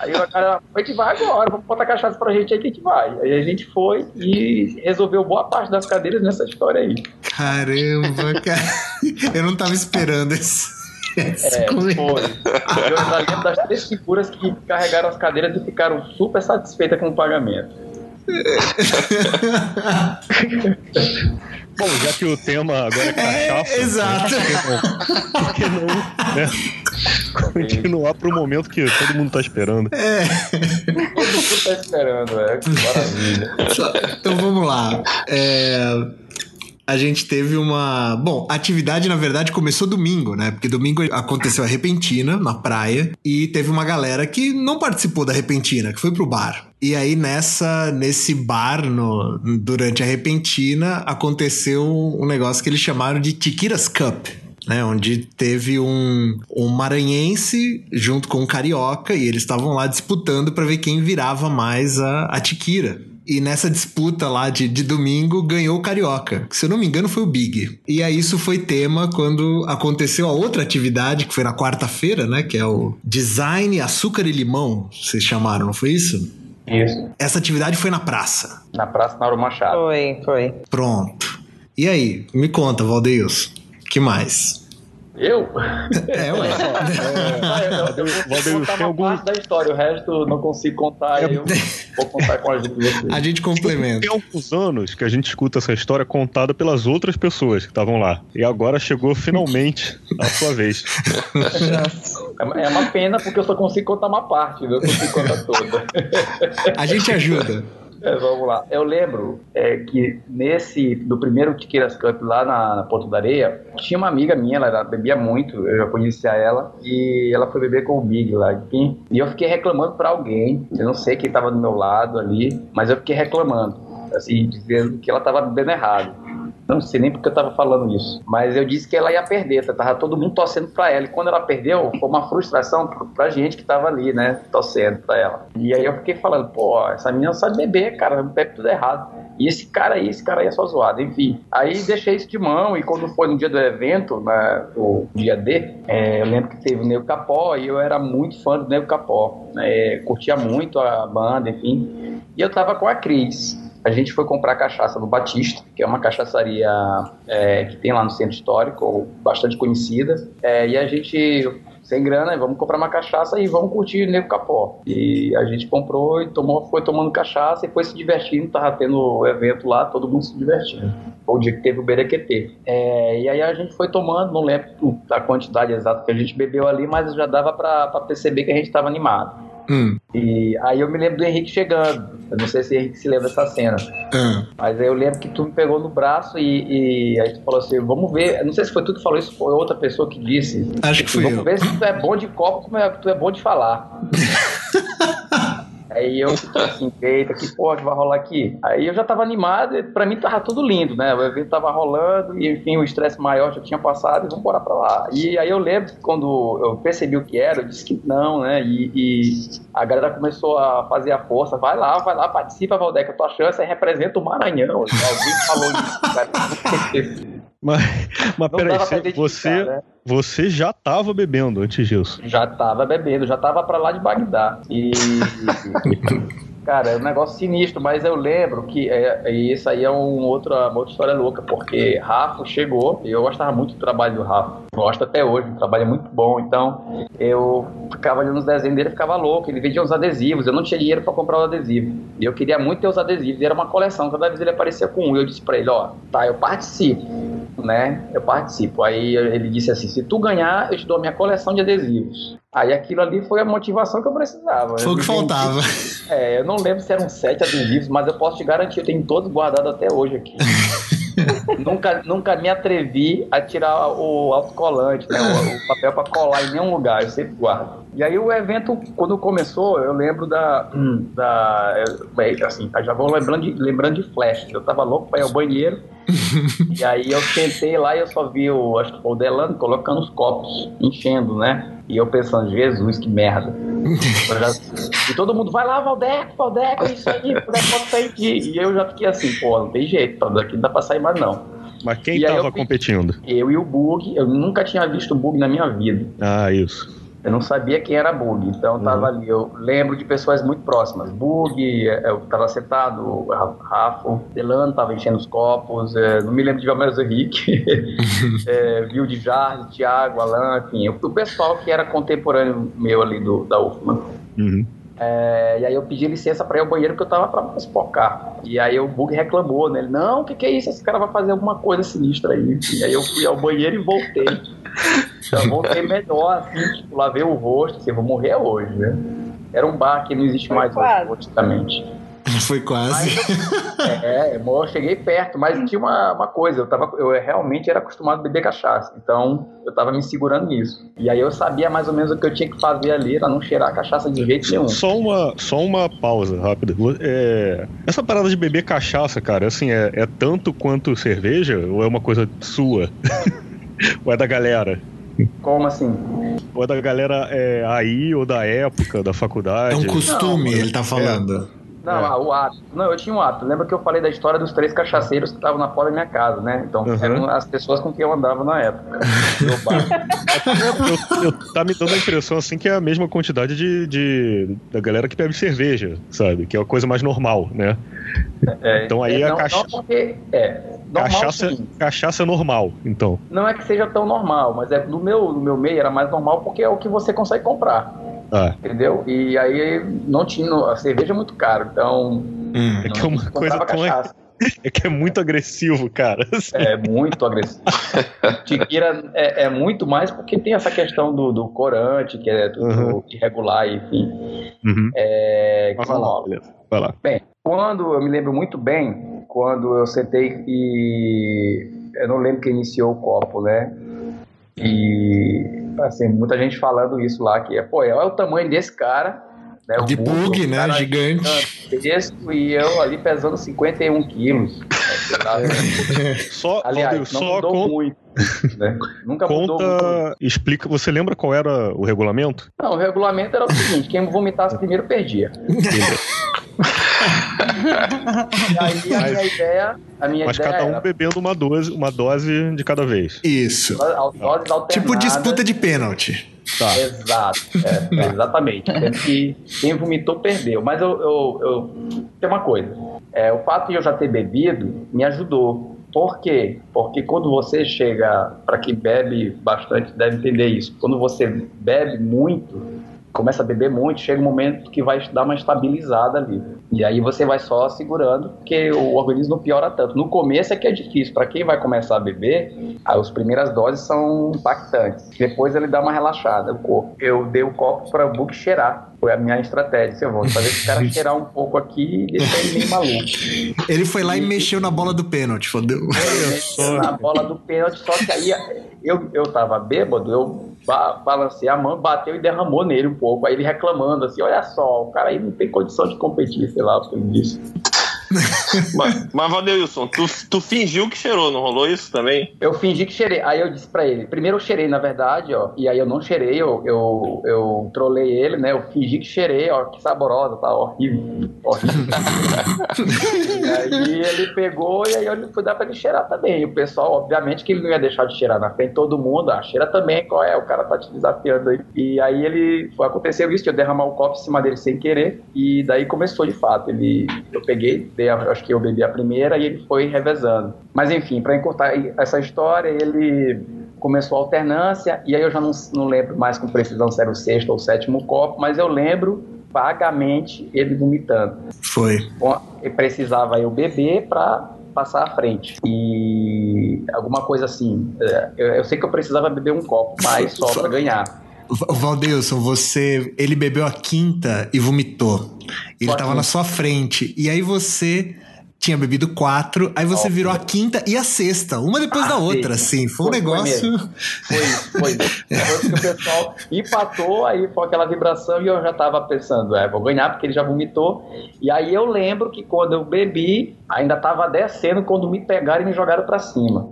Aí o cara, a gente vai agora, vamos botar cachaça pra gente aí que a gente vai. Aí a gente foi e resolveu boa parte das cadeiras nessa história aí. Caramba, cara. Eu não tava esperando esse. esse É, foi. Eu ainda lembro das três figuras que carregaram as cadeiras e ficaram super satisfeitas com o pagamento. Bom, já que o tema agora é cachaça. É, exato. né, Por que não, né, continuar pro momento que todo mundo tá esperando? Todo mundo tá esperando, é. Que maravilha. Então vamos lá. É, A gente teve uma. Bom, a atividade na verdade começou domingo, né? Porque domingo aconteceu a repentina na praia e teve uma galera que não participou da repentina, que foi pro bar. E aí nessa nesse bar no, durante a repentina aconteceu um negócio que eles chamaram de Tiquiras Cup. Né, onde teve um, um maranhense junto com um carioca e eles estavam lá disputando para ver quem virava mais a, a tiquira. E nessa disputa lá de, de domingo ganhou o Carioca, que se eu não me engano foi o Big. E aí isso foi tema quando aconteceu a outra atividade, que foi na quarta-feira, né? Que é o Design Açúcar e Limão, vocês chamaram, não foi isso? Isso. Essa atividade foi na praça. Na Praça Nauro Machado. Foi, foi. Pronto. E aí, me conta, Valdeils, que mais? Eu? É, ué. Ah, eu, eu, eu vou contar uma algum- parte da história, o resto eu não consigo contar, eu vou contar com a ajuda de vocês. A gente complementa. Tem alguns anos que a gente escuta essa história contada pelas outras pessoas que estavam lá. E agora chegou finalmente a sua vez. É é uma pena porque eu só consigo contar uma parte, não consigo contar toda. A gente ajuda. É, vamos lá. Eu lembro é, que nesse, do primeiro Tiqueiras Cup lá na, na Porto da Areia, tinha uma amiga minha, ela era- bebia muito, eu já conhecia ela, e ela foi beber com o Big lá, enfim. E eu fiquei reclamando pra alguém, eu não sei quem tava do meu lado ali, mas eu fiquei reclamando, assim, dizendo que ela tava bebendo errado. Não sei nem porque eu tava falando isso. Mas eu disse que ela ia perder, tá? tava todo mundo torcendo pra ela. E quando ela perdeu, foi uma frustração pra gente que tava ali, né? Torcendo pra ela. E aí eu fiquei falando, pô, essa menina sabe beber, cara, bebe tudo errado. E esse cara aí, esse cara aí é só zoado, enfim. Aí deixei isso de mão e quando foi no dia do evento, né, o dia D, é, eu lembro que teve o Nego Capó e eu era muito fã do Nego Capó. Né, curtia muito a banda, enfim. E eu tava com a Cris. A gente foi comprar cachaça no Batista, que é uma cachaçaria é, que tem lá no centro histórico, bastante conhecida. É, e a gente sem grana, vamos comprar uma cachaça e vamos curtir o Nego Capó. E a gente comprou e tomou, foi tomando cachaça e foi se divertindo, tava tendo o evento lá, todo mundo se divertindo. Foi o dia que teve o Berequetê. É, e aí a gente foi tomando, não lembro a quantidade exata que a gente bebeu ali, mas já dava para perceber que a gente estava animado. Hum. E aí eu me lembro do Henrique chegando. Eu não sei se o Henrique se lembra dessa cena. Hum. Mas aí eu lembro que tu me pegou no braço e, e aí tu falou assim: vamos ver. Eu não sei se foi tu que falou isso, foi outra pessoa que disse. Acho que foi. Vamos eu. ver se tu é bom de copo como é, tu é bom de falar. Aí eu assim, eita, que porra que vai rolar aqui? Aí eu já tava animado, e pra mim tava tudo lindo, né? O evento tava rolando e, enfim, o estresse maior já tinha passado e vamos embora pra lá. E aí eu lembro que quando eu percebi o que era, eu disse que não, né? E, e a galera começou a fazer a força, vai lá, vai lá, participa, Valdeca, tua chance é representa o Maranhão. Alguém falou isso, cara. Mas, mas peraí, você, né? você já estava bebendo antes disso? Já estava bebendo, já estava para lá de Bagdá. E. Cara, é um negócio sinistro, mas eu lembro que é, é, isso aí é um outra, uma outra história louca, porque Rafa chegou, e eu gostava muito do trabalho do Rafa, gosto até hoje, o trabalho é muito bom, então eu ficava ali nos desenhos dele, ficava louco, ele vendia uns adesivos, eu não tinha dinheiro para comprar o adesivo, e eu queria muito ter os adesivos, e era uma coleção, cada vez ele aparecia com um, e eu disse para ele, ó, tá, eu participo, né, eu participo, aí ele disse assim, se tu ganhar, eu te dou a minha coleção de adesivos, Aí aquilo ali foi a motivação que eu precisava. Foi o que faltava. É, eu não lembro se eram sete adesivos, mas eu posso te garantir, eu tenho todos guardados até hoje aqui. nunca, nunca me atrevi a tirar o autocolante, né, o, o papel para colar em nenhum lugar, eu sempre guardo. E aí o evento, quando começou, eu lembro da. da assim, já vou lembrando de, lembrando de flash. Eu tava louco para ir ao banheiro. e aí eu sentei lá e eu só vi o, acho que foi o Delano colocando os copos, enchendo, né? E eu pensando, Jesus, que merda. e todo mundo, vai lá, Valdeco, Valdeco, é isso aí, Valdeco sair. E eu já fiquei assim, pô, não tem jeito, daqui não dá pra sair mais não. Mas quem e tava competindo? Eu e o Bug, eu nunca tinha visto o Bug na minha vida. Ah, isso. Eu não sabia quem era Bug, então uhum. tava ali. Eu lembro de pessoas muito próximas. Bug, é, eu tava sentado, Rafa, Delano tava enchendo os copos, é, não me lembro de Valmeiras Henrique, é, Viu de Jardim, Thiago, Alan, enfim, o pessoal que era contemporâneo meu ali do, da UFMA. Uhum. É, e aí eu pedi licença para ir ao banheiro porque eu tava pra espocar. E aí o Bug reclamou, né? Ele, não, o que, que é isso? Esse cara vai fazer alguma coisa sinistra aí. E aí eu fui ao banheiro e voltei. Então, voltei melhor, assim, tipo, lavei o rosto, assim, vou morrer hoje, né? Era um bar que não existe mais hoje, praticamente. Foi quase. Mas, é, eu cheguei perto, mas tinha uma, uma coisa, eu, tava, eu realmente era acostumado a beber cachaça, então eu tava me segurando nisso. E aí eu sabia mais ou menos o que eu tinha que fazer ali pra não cheirar a cachaça de jeito nenhum. Só uma, só uma pausa rápida. É, essa parada de beber cachaça, cara, assim, é, é tanto quanto cerveja ou é uma coisa sua? ou é da galera? Como assim? Ou é da galera é, aí ou da época, da faculdade? É um costume, não, ele tá falando. É. Não, é. o hábito. Não, eu tinha um hábito. Lembra que eu falei da história dos três cachaceiros que estavam na porta da minha casa, né? Então, uhum. eram as pessoas com quem eu andava na época. eu, eu, tá me dando a impressão, assim, que é a mesma quantidade de, de da galera que bebe cerveja, sabe? Que é a coisa mais normal, né? É, então aí é, a cachaça... Porque, é, normal, cachaça, cachaça normal, então. Não é que seja tão normal, mas é no meu, no meu meio era mais normal porque é o que você consegue comprar. Ah. Entendeu? E aí não tinha. A cerveja é muito caro, então. Hum. É que é uma coisa tão. É que é muito agressivo, cara. Assim. É muito agressivo. Tiquira é, é, muito mais porque tem essa questão do, do corante, que é tudo uhum. irregular, enfim. Uhum. É, Vai lá, beleza. Vai lá. Bem, quando eu me lembro muito bem, quando eu sentei e eu não lembro quem iniciou o copo, né? E assim, muita gente falando isso lá, que é, pô, olha o tamanho desse cara. Né, de bug, né? Gigante. Gigantesco, e eu ali pesando 51 quilos. Só, Aliás, Valdeir, não só mudou con- muito. né? Nunca mudou muito. conta, explica. Você lembra qual era o regulamento? Não, o regulamento era o seguinte: quem vomitasse primeiro perdia. E aí a minha ideia, a minha Mas ideia cada um era bebendo uma dose, uma dose de cada vez. Isso. doses alternadas. Tipo disputa de pênalti. Tá. Exato, é, é, exatamente. Que quem vomitou perdeu. Mas eu, eu, eu tem uma coisa: é, o fato de eu já ter bebido me ajudou. Por quê? Porque quando você chega, para quem bebe bastante deve entender isso, quando você bebe muito, começa a beber muito, chega um momento que vai dar uma estabilizada ali. E aí você vai só segurando, porque o organismo não piora tanto. No começo é que é difícil. Para quem vai começar a beber, as primeiras doses são impactantes. Depois ele dá uma relaxada, o corpo. Eu dei o copo para o Book cheirar. Foi a minha estratégia. Eu vou fazer esse cara cheirar um pouco aqui e deixar ele meio maluco. Ele foi lá e mexeu na bola do pênalti, fodeu. Ele na bola do pênalti, só que aí eu, eu tava bêbado, eu ba balancei a mão, bateu e derramou nele um pouco. Aí ele reclamando assim: olha só, o cara aí não tem condição de competir, sei lá o que ele disse. Mas, mas Valdeilson, tu, tu fingiu que cheirou, não rolou isso também? Eu fingi que cheirei. Aí eu disse pra ele: primeiro eu cheirei, na verdade, ó. E aí eu não cheirei, eu, eu, eu trolei ele, né? Eu fingi que cheirei, ó. Que saborosa, tá horrível. horrível. e aí ele pegou e aí eu fui dar pra ele cheirar também. E o pessoal, obviamente, que ele não ia deixar de cheirar na frente de todo mundo. Ah, cheira também, qual é? O cara tá te desafiando aí. E aí ele. Aconteceu isso, de eu derramar o copo em cima dele sem querer. E daí começou de fato. Ele, eu peguei, dei acho que eu bebi a primeira e ele foi revezando. Mas enfim, pra encurtar essa história, ele começou a alternância, e aí eu já não, não lembro mais com precisão se era o sexto ou o sétimo copo, mas eu lembro vagamente ele vomitando. Foi. Bom, precisava eu beber para passar à frente. E alguma coisa assim. é, Eu, eu sei que eu precisava beber um copo mais só para ganhar. Valdeilson, você. Ele bebeu a quinta e vomitou. Ele Só a tava quinta. na sua frente. E aí você tinha bebido quatro, aí você Óbvio. virou a quinta e a sexta, uma depois da Ah, outra, sim. assim. Foi um Foi- foi negócio. Foi foi. Foi que o pessoal empatou, aí foi aquela vibração e eu já tava pensando, é, vou ganhar porque ele já vomitou. E aí eu lembro que quando eu bebi, ainda tava descendo quando me pegaram e me jogaram pra cima.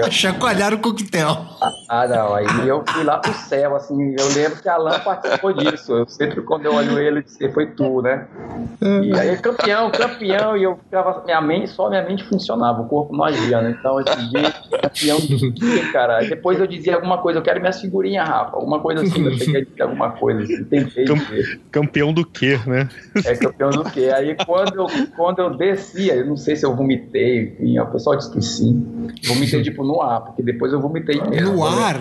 Chacoalharam o coquetel. Ah, não, aí eu fui lá pro céu, assim, eu lembro que Alan participou disso. Eu sempre, quando eu olho ele, eu disse, foi tu, né? E aí, campeão, campeão, e eu ficava, minha mente, só minha mente funcionava, o corpo não agia, né? Então, esse dia, campeão de quê, cara? Aí depois eu dizia alguma coisa, eu quero minhas figurinhas, Rafa, alguma coisa assim, eu cheguei a dizer alguma coisa, assim, tentei Cam- dizer. Campeão do quê, né? É campeão do quê? Aí quando eu, quando eu descia, eu não sei se eu vomitei, enfim, o pessoal disse que sim. Vomitei tipo no ar, porque depois eu vomitei mesmo. No eu- ar.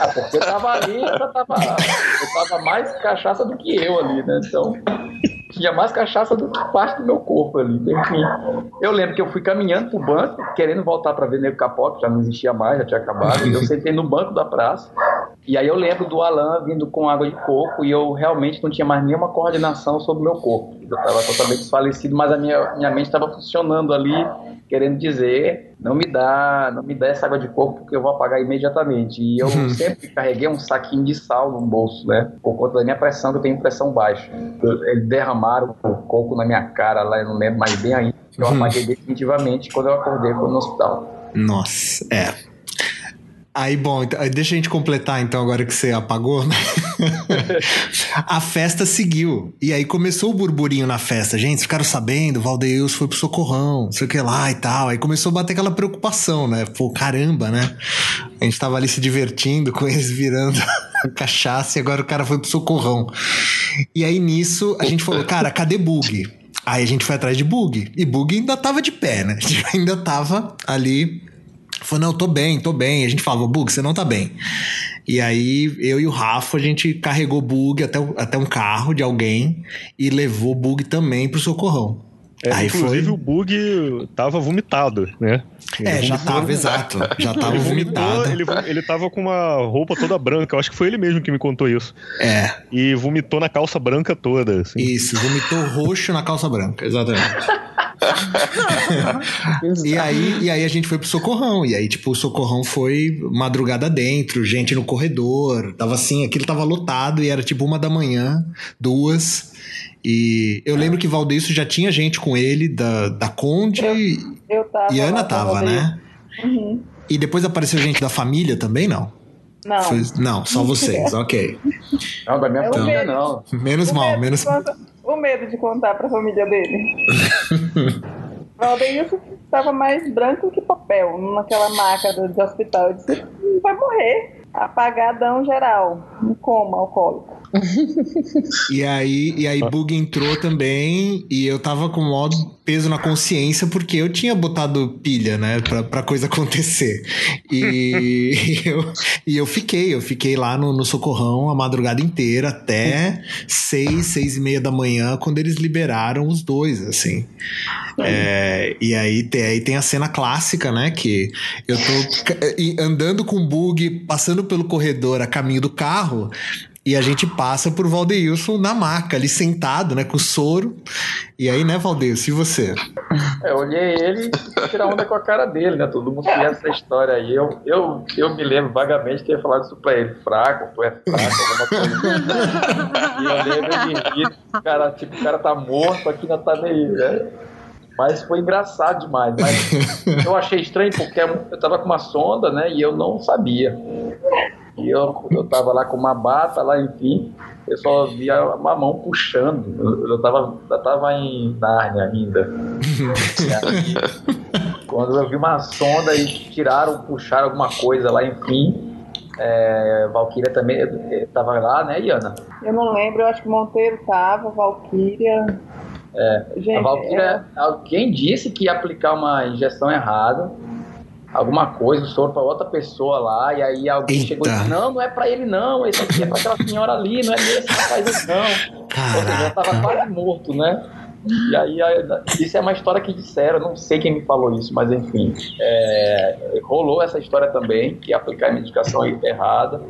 ah, porque eu tava ali, eu tava, eu tava mais cachaça do que eu ali, né? Então, tinha mais cachaça do que parte do meu corpo ali. Enfim, eu lembro que eu fui caminhando pro banco, querendo voltar pra ver Nego Capó, que já não existia mais, já tinha acabado. E eu sentei no banco da praça. E aí eu lembro do Alan vindo com água de coco e eu realmente não tinha mais nenhuma coordenação sobre o meu corpo. Eu estava totalmente desfalecido, mas a minha, minha mente estava funcionando ali, querendo dizer, não me dá, não me dá essa água de coco porque eu vou apagar imediatamente. E eu sempre carreguei um saquinho de sal no bolso, né? Por conta da minha pressão, que eu tenho pressão baixa. Eles derramaram o coco na minha cara lá, eu não lembro mais bem aí. Eu apaguei definitivamente quando eu acordei no hospital. Nossa, é. Aí, bom, então, deixa a gente completar então, agora que você apagou. né? a festa seguiu. E aí começou o burburinho na festa. Gente, ficaram sabendo, o Valdeus foi pro socorrão, não sei o que lá e tal. Aí começou a bater aquela preocupação, né? Pô, caramba, né? A gente tava ali se divertindo com eles virando cachaça e agora o cara foi pro socorrão. E aí nisso a gente falou, cara, cadê bug? Aí a gente foi atrás de bug. E bug ainda tava de pé, né? Ainda tava ali Falou, não, tô bem, tô bem. A gente falava, Bug, você não tá bem. E aí, eu e o Rafa, a gente carregou o Bug até, o- até um carro de alguém e levou o Bug também pro socorrão. É, aí inclusive foi. o bug tava vomitado, né? É, Ele já vomitou- tava, exato. Já tava Ele vomitou, vomitado. ele, vo- ele tava com uma roupa toda branca. Eu acho que foi ele mesmo que me contou isso. É, E vomitou na calça branca toda. assim. isso. Vomitou roxo na calça branca, exatamente. e, aí, e aí a gente foi pro Socorrão. E aí, tipo, o Socorrão foi madrugada dentro, gente no corredor. Tava assim, aquilo tava lotado e era tipo uma da manhã, duas. E eu lembro que Valdeircio já tinha gente com ele, da, da Conde. Eu, eu tava e Ana tava, né? Uhum. E depois apareceu gente da família também, não? Não. Foi- não, só vocês, ok. Não, da minha É família não. Menos O mal, menos contar- O medo de contar pra família dele. Valdeilson estava mais branco que papel naquela maca do, de hospital. Eu disse, "Hum, vai morrer. Apagadão geral. Um coma alcoólico. E aí, e aí Bug entrou também e eu tava com o maior peso na consciência porque eu tinha botado pilha, né, pra, pra coisa acontecer. E eu, e eu fiquei, eu fiquei lá no, no Socorrão a madrugada inteira até seis, seis e meia da manhã quando eles liberaram os dois, assim. É, e aí tem, aí tem a cena clássica, né, que eu tô e andando com Bug, passando pelo corredor a caminho do carro e a gente passa por Valdeilson na maca, ali sentado, né, com o soro. E aí, né, Valdeilson, e você? Eu olhei ele e tirar onda com a cara dele, né? Todo mundo conhece essa história aí. Eu, eu, eu me lembro vagamente de ter falado isso pra ele. Fraco, tu é fraco, alguma coisa. e eu lembro de rir. Cara, tipo, o cara tá morto aqui na tá meio, né? Mas foi engraçado demais. Mas eu achei estranho porque eu tava com uma sonda, né? E eu não sabia. E eu, eu tava lá com uma bata lá, enfim. Eu só via uma mão puxando. Eu, eu, tava, eu tava em Nárnia ainda. E aí, quando eu vi uma sonda e tiraram, puxaram alguma coisa lá, enfim. É, Valkyria também eh, tava lá, né, Iana? Eu não lembro, eu acho que Monteiro tava, Valkyria. É, Gente, a Valkyria, alguém disse que ia aplicar uma injeção errada, alguma coisa, o soro para outra pessoa lá, e aí alguém Eita. chegou e disse: Não, não é para ele, não, esse aqui é para aquela senhora ali, não é nesse rapaz, não. Ou seja, já tava Caraca. quase morto, né? E aí, isso é uma história que disseram, não sei quem me falou isso, mas enfim. é, rolou essa história também, que ia aplicar a medicação errada.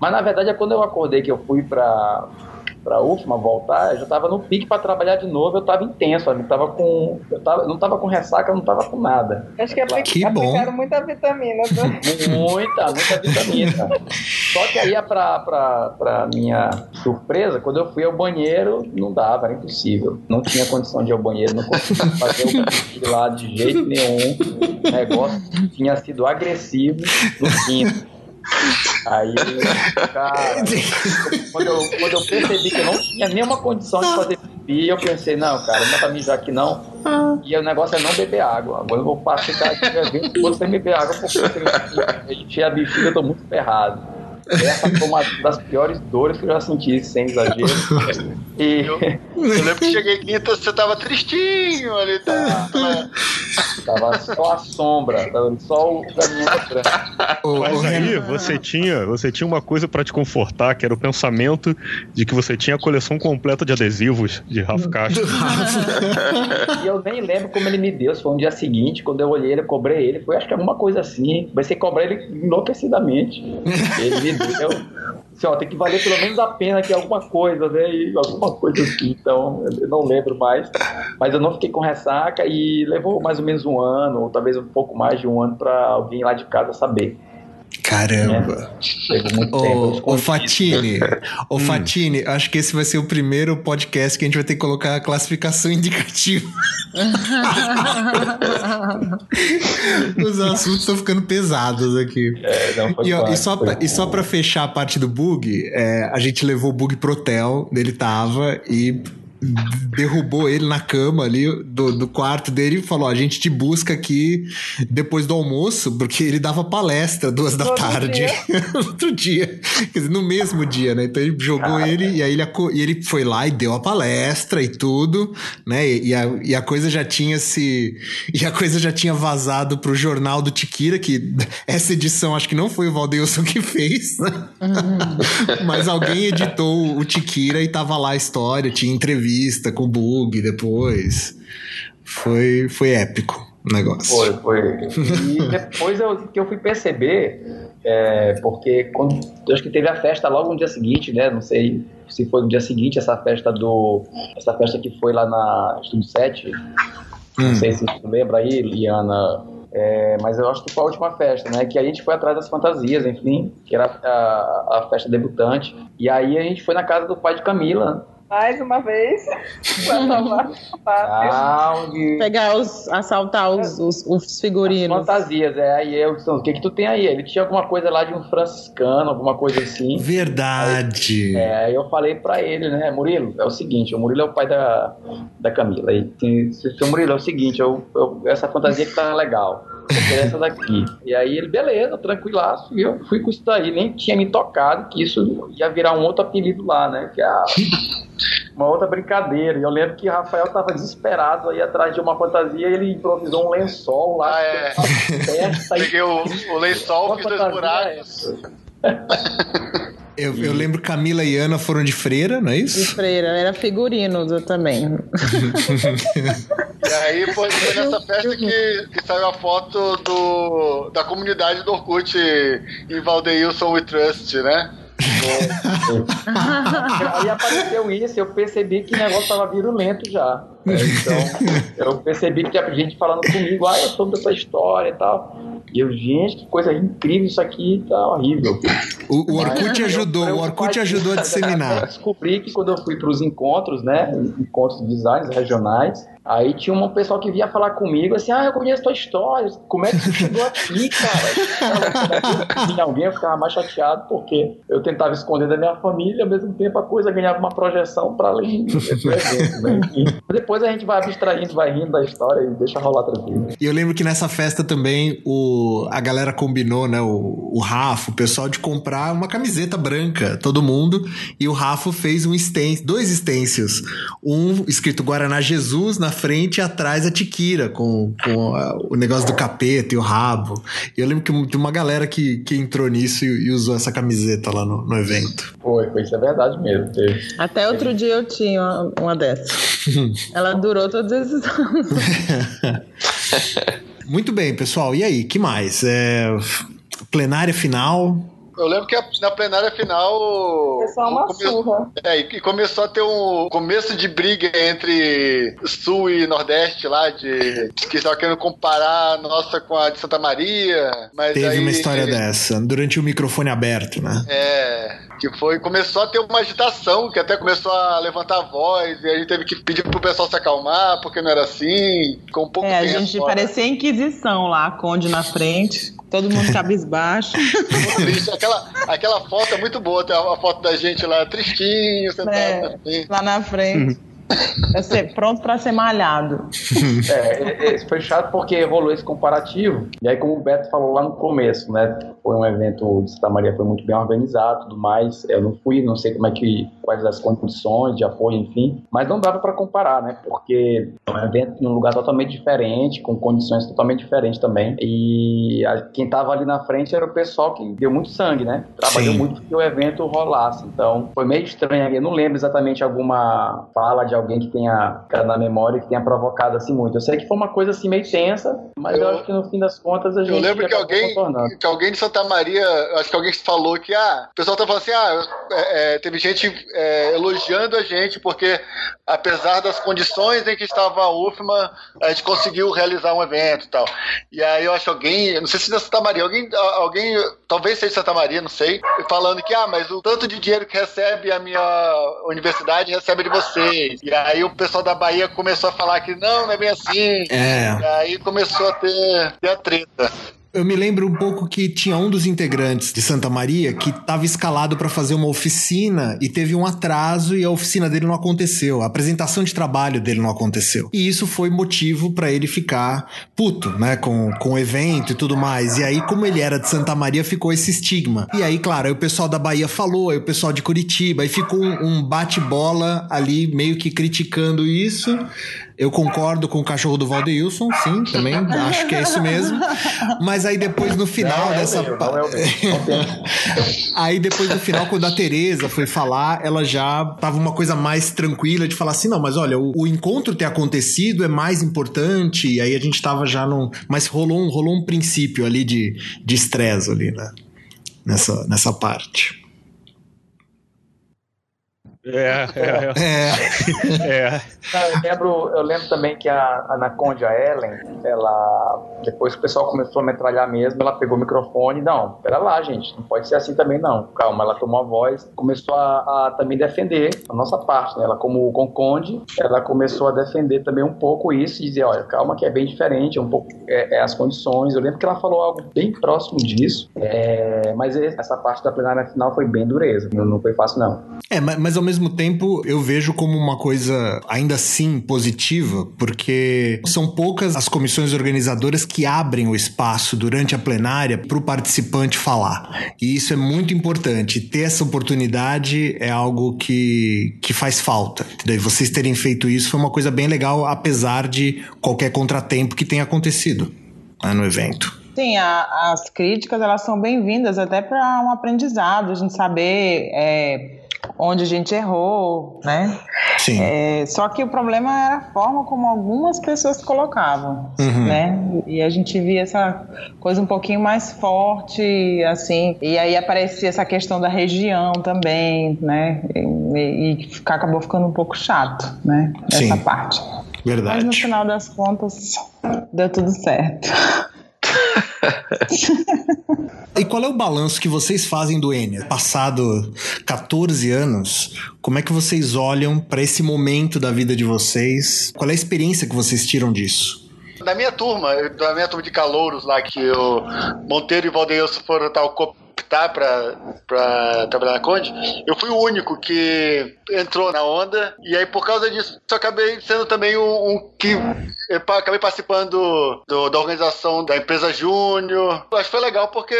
Mas na verdade é quando eu acordei que eu fui pra, pra UFMA voltar, eu já tava no pique pra trabalhar de novo, eu tava intenso, eu tava com. Eu tava, não tava com ressaca, eu não tava com nada. Acho que, apli Que bom. aplicaram muita vitamina. né? Muita, muita vitamina. Só que aí, pra, pra, pra minha surpresa, quando eu fui ao banheiro, não dava, era impossível. Não tinha condição de ir ao banheiro, não conseguia fazer o xixi lá de jeito nenhum. O negócio tinha sido agressivo no quinto. Aí, cara, quando eu, quando eu percebi que eu não tinha nenhuma condição de fazer pipi, eu pensei, não, cara, não dá pra mijar aqui não. E o negócio é não beber água. Agora eu vou passar ficar aqui evento vou sem beber água porque eu encher a bexiga, eu tô muito ferrado. Essa foi uma das piores dores que eu já senti, sem exagero. E Eu lembro que cheguei quinta, você tava tristinho ali. Tá, tá- tava só a sombra, tava só o caminho branco. Mas aí você tinha, você tinha uma coisa pra te confortar, que era o pensamento de que você tinha a coleção completa de adesivos de Rafa Castro. E eu nem lembro como ele me deu, se foi um dia seguinte, quando eu olhei ele, eu cobrei ele, foi acho que alguma coisa assim. Comecei a cobrar ele enlouquecidamente. Ele me deu. Assim, ó, tem que valer pelo menos a pena que alguma coisa, né? E alguma coisa assim. Então, eu não lembro mais. Mas eu não fiquei com ressaca e levou mais ou menos um ano, ou talvez um pouco mais de um ano, pra alguém lá de casa saber. Caramba. Eu Ô, ô. Fatini, ô Hum. Fatini, acho que esse vai ser o primeiro podcast que a gente vai ter que colocar a classificação indicativa. Os assuntos estão ficando pesados aqui. É, não, E, ó, e só foi pra, e só pra fechar a parte do bug, é, a gente levou o bug pro hotel, onde ele tava, e derrubou ele na cama ali do, do quarto dele e falou: "Ó, a gente te busca aqui depois do almoço, porque ele dava palestra duas da tarde. dia. Outro dia. Quer dizer, no mesmo dia, né? Então ele jogou ele e aí ele, e ele foi lá e deu a palestra e tudo, né? E, e a, e a coisa já tinha se. E a coisa já tinha vazado pro jornal do Tiquira, que essa edição acho que não foi o Valdeilson que fez, né? Mas alguém editou o Tiquira e tava lá a história, tinha entrevista com o Bug depois. Foi, foi épico o negócio. Foi, foi. E depois eu, que eu fui perceber, é, porque quando, acho que teve a festa logo no dia seguinte, né? Não sei se foi no dia seguinte essa festa do. Essa festa que foi lá na Estúdio 7. Hum. Não sei se você lembra aí, Liana, é, mas eu acho que foi a última festa, né? Que a gente foi atrás das fantasias, enfim, que era a, a festa debutante. E aí a gente foi na casa do pai de Camila, mais uma vez. Pegar os. assaltar os, os, os figurinos. As fantasias, é. Aí eu disse, o que que tu tem aí? Ele tinha alguma coisa lá de um franciscano, alguma coisa assim. Verdade. Aí, é, aí eu falei pra ele, né, Murilo, é o seguinte, o Murilo é o pai da, da Camila. Aí, seu Murilo, é o seguinte, eu, eu, essa fantasia que tá legal essa daqui. E aí ele, beleza, tranquilaço. E eu fui com isso daí, nem tinha me tocado que isso ia virar um outro apelido lá, né? Que é a uma outra brincadeira. E eu lembro que Rafael estava desesperado aí atrás de uma fantasia e ele improvisou um lençol lá. Ah, é. Peguei o, o lençol, fiz dois buracos. Eu, eu, lembro Camila e Ana foram de freira, não é isso? De freira, era figurino também. e aí foi, nessa festa que, que saiu a foto do, da comunidade do Orkut em Valdeilson We Trust, né? aí apareceu isso, eu percebi que o negócio tava virulento já. Então, eu percebi que tinha gente falando comigo, ah, eu soube dessa história e tal. E eu, gente, que coisa incrível isso aqui, tá horrível. O, o Orkut ajudou, eu, o Orkut ajudou a disseminar. Eu descobri que quando eu fui para os encontros, né, encontros de designs regionais, Aí tinha um pessoal que vinha falar comigo assim: Ah, eu conheço tua história, como é que você chegou aqui, cara? Tinha alguém, eu ficava mais chateado porque eu tentava esconder da minha família, ao mesmo tempo a coisa ganhava uma projeção para além do evento, né? Depois a gente vai abstraindo, vai rindo da história e deixa rolar tranquilo. E eu lembro que nessa festa também o, a galera combinou, né? O, o Rafa, o pessoal de comprar uma camiseta branca, todo mundo, e o Rafa fez um stencil, dois stencils. Um escrito Guaraná Jesus na frente e atrás a Tiquira, com, com a, o negócio do capeta e o rabo. E eu lembro que tem uma galera que, que entrou nisso e, e usou essa camiseta lá no, no evento. Foi, foi, isso é verdade mesmo. Até outro dia eu tinha uma, uma dessas. Ela durou todos esses anos. Muito bem, pessoal. E aí, que mais? É, plenária final. Eu lembro que na plenária final. Foi só uma come... surra. É, e começou a ter um começo de briga entre Sul e Nordeste lá, de que estavam querendo comparar a nossa com a de Santa Maria. Mas Teve aí... uma história dessa, durante o microfone aberto, né? É. Que foi, começou a ter uma agitação, que até começou a levantar a voz, e a gente teve que pedir pro pessoal se acalmar, porque não era assim. Com um pouco É, a gente fora. parecia Inquisição lá, Conde na frente. Todo mundo cabisbaixo. triste. Aquela, aquela foto é muito boa, tem a foto da gente lá tristinho, sentado é, assim. Lá na frente. É ser pronto para ser malhado. É, é, foi chato porque evoluiu esse comparativo. E aí, como o Beto falou lá no começo, né? Foi um evento de Santa Maria, foi muito bem organizado tudo mais. Eu não fui, não sei como é que, quais as condições de apoio, enfim. Mas não dava para comparar, né? Porque é um evento num lugar totalmente diferente, com condições totalmente diferentes também. E a, quem tava ali na frente era o pessoal que deu muito sangue, né? Trabalhou Sim. muito que o evento rolasse. Então, foi meio estranho. Eu não lembro exatamente alguma fala de alguém que tenha ficado na memória que tenha provocado assim muito. Eu sei que foi uma coisa assim meio tensa, mas eu, eu acho que no fim das contas a gente. Eu lembro que alguém, que alguém de Santa Maria, acho que alguém falou que ah, o pessoal tá falando assim, ah, é, é, teve gente é, elogiando a gente porque apesar das condições em que estava a UFMA, a gente conseguiu realizar um evento e tal. E aí eu acho alguém, não sei se da Santa Maria, alguém, alguém, talvez seja Santa Maria, não sei, falando que ah, mas o tanto de dinheiro que recebe a minha universidade recebe de vocês. E aí o pessoal da Bahia começou a falar que não, não é bem assim. É. E aí começou a ter, ter a treta. Eu me lembro um pouco que tinha um dos integrantes de Santa Maria que estava escalado para fazer uma oficina e teve um atraso e a oficina dele não aconteceu, a apresentação de trabalho dele não aconteceu. E isso foi motivo para ele ficar puto, né, com, com o evento e tudo mais. E aí, como ele era de Santa Maria, ficou esse estigma. E aí, claro, aí o pessoal da Bahia falou, aí o pessoal de Curitiba, aí ficou um, um bate-bola ali meio que criticando isso. Eu concordo com o cachorro do Valdeilson, sim, também acho que é isso mesmo. Mas aí depois no final não, é dessa. É pa... aí depois no final, quando a Tereza foi falar, ela já tava uma coisa mais tranquila de falar assim: não, mas olha, o, o encontro ter acontecido é mais importante. E aí a gente tava já num. Mas rolou um, rolou um princípio ali de estresse ali, né? Nessa, nessa parte. É, é, é. é. Não, eu, lembro, eu lembro também que a Anaconda, a Ellen, ela, depois que o pessoal começou a metralhar mesmo, ela pegou o microfone, não, pera lá, gente, não pode ser assim também não, calma, ela tomou a voz, começou a, a também defender a nossa parte, né? ela como Conconde, ela começou a defender também um pouco isso e dizer, olha, calma que é bem diferente, é um pouco é, é as condições, eu lembro que ela falou algo bem próximo disso, é, mas essa parte da plenária final foi bem dureza, não, não foi fácil não. É, mas, mas ao mesmo tempo eu vejo como uma coisa ainda assim positiva, porque são poucas as comissões organizadoras que abrem o espaço durante a plenária para o participante falar. E isso é muito importante. Ter essa oportunidade é algo que, que faz falta. E vocês terem feito isso foi uma coisa bem legal, apesar de qualquer contratempo que tenha acontecido né, no evento. Sim, a, as críticas elas são bem-vindas até para um aprendizado, a gente saber é, onde a gente errou, né? Sim. É, só que o problema era a forma como algumas pessoas colocavam, uhum. né? E a gente via essa coisa um pouquinho mais forte, assim, e aí aparecia essa questão da região também, né? E, e acabou ficando um pouco chato, né? Essa Sim. parte. Verdade. Mas no final das contas, deu tudo certo. e qual é o balanço que vocês fazem do Enya? Passado 14 anos, como é que vocês olham para esse momento da vida de vocês? Qual é a experiência que vocês tiram disso? Na minha turma, na minha turma de calouros lá, que o Monteiro e o Valdeilson foram tal optar para trabalhar na Conde, eu fui o único que entrou na onda, e aí por causa disso eu acabei sendo também um, um que eu acabei participando do, da organização da empresa Júnior. Acho que foi legal porque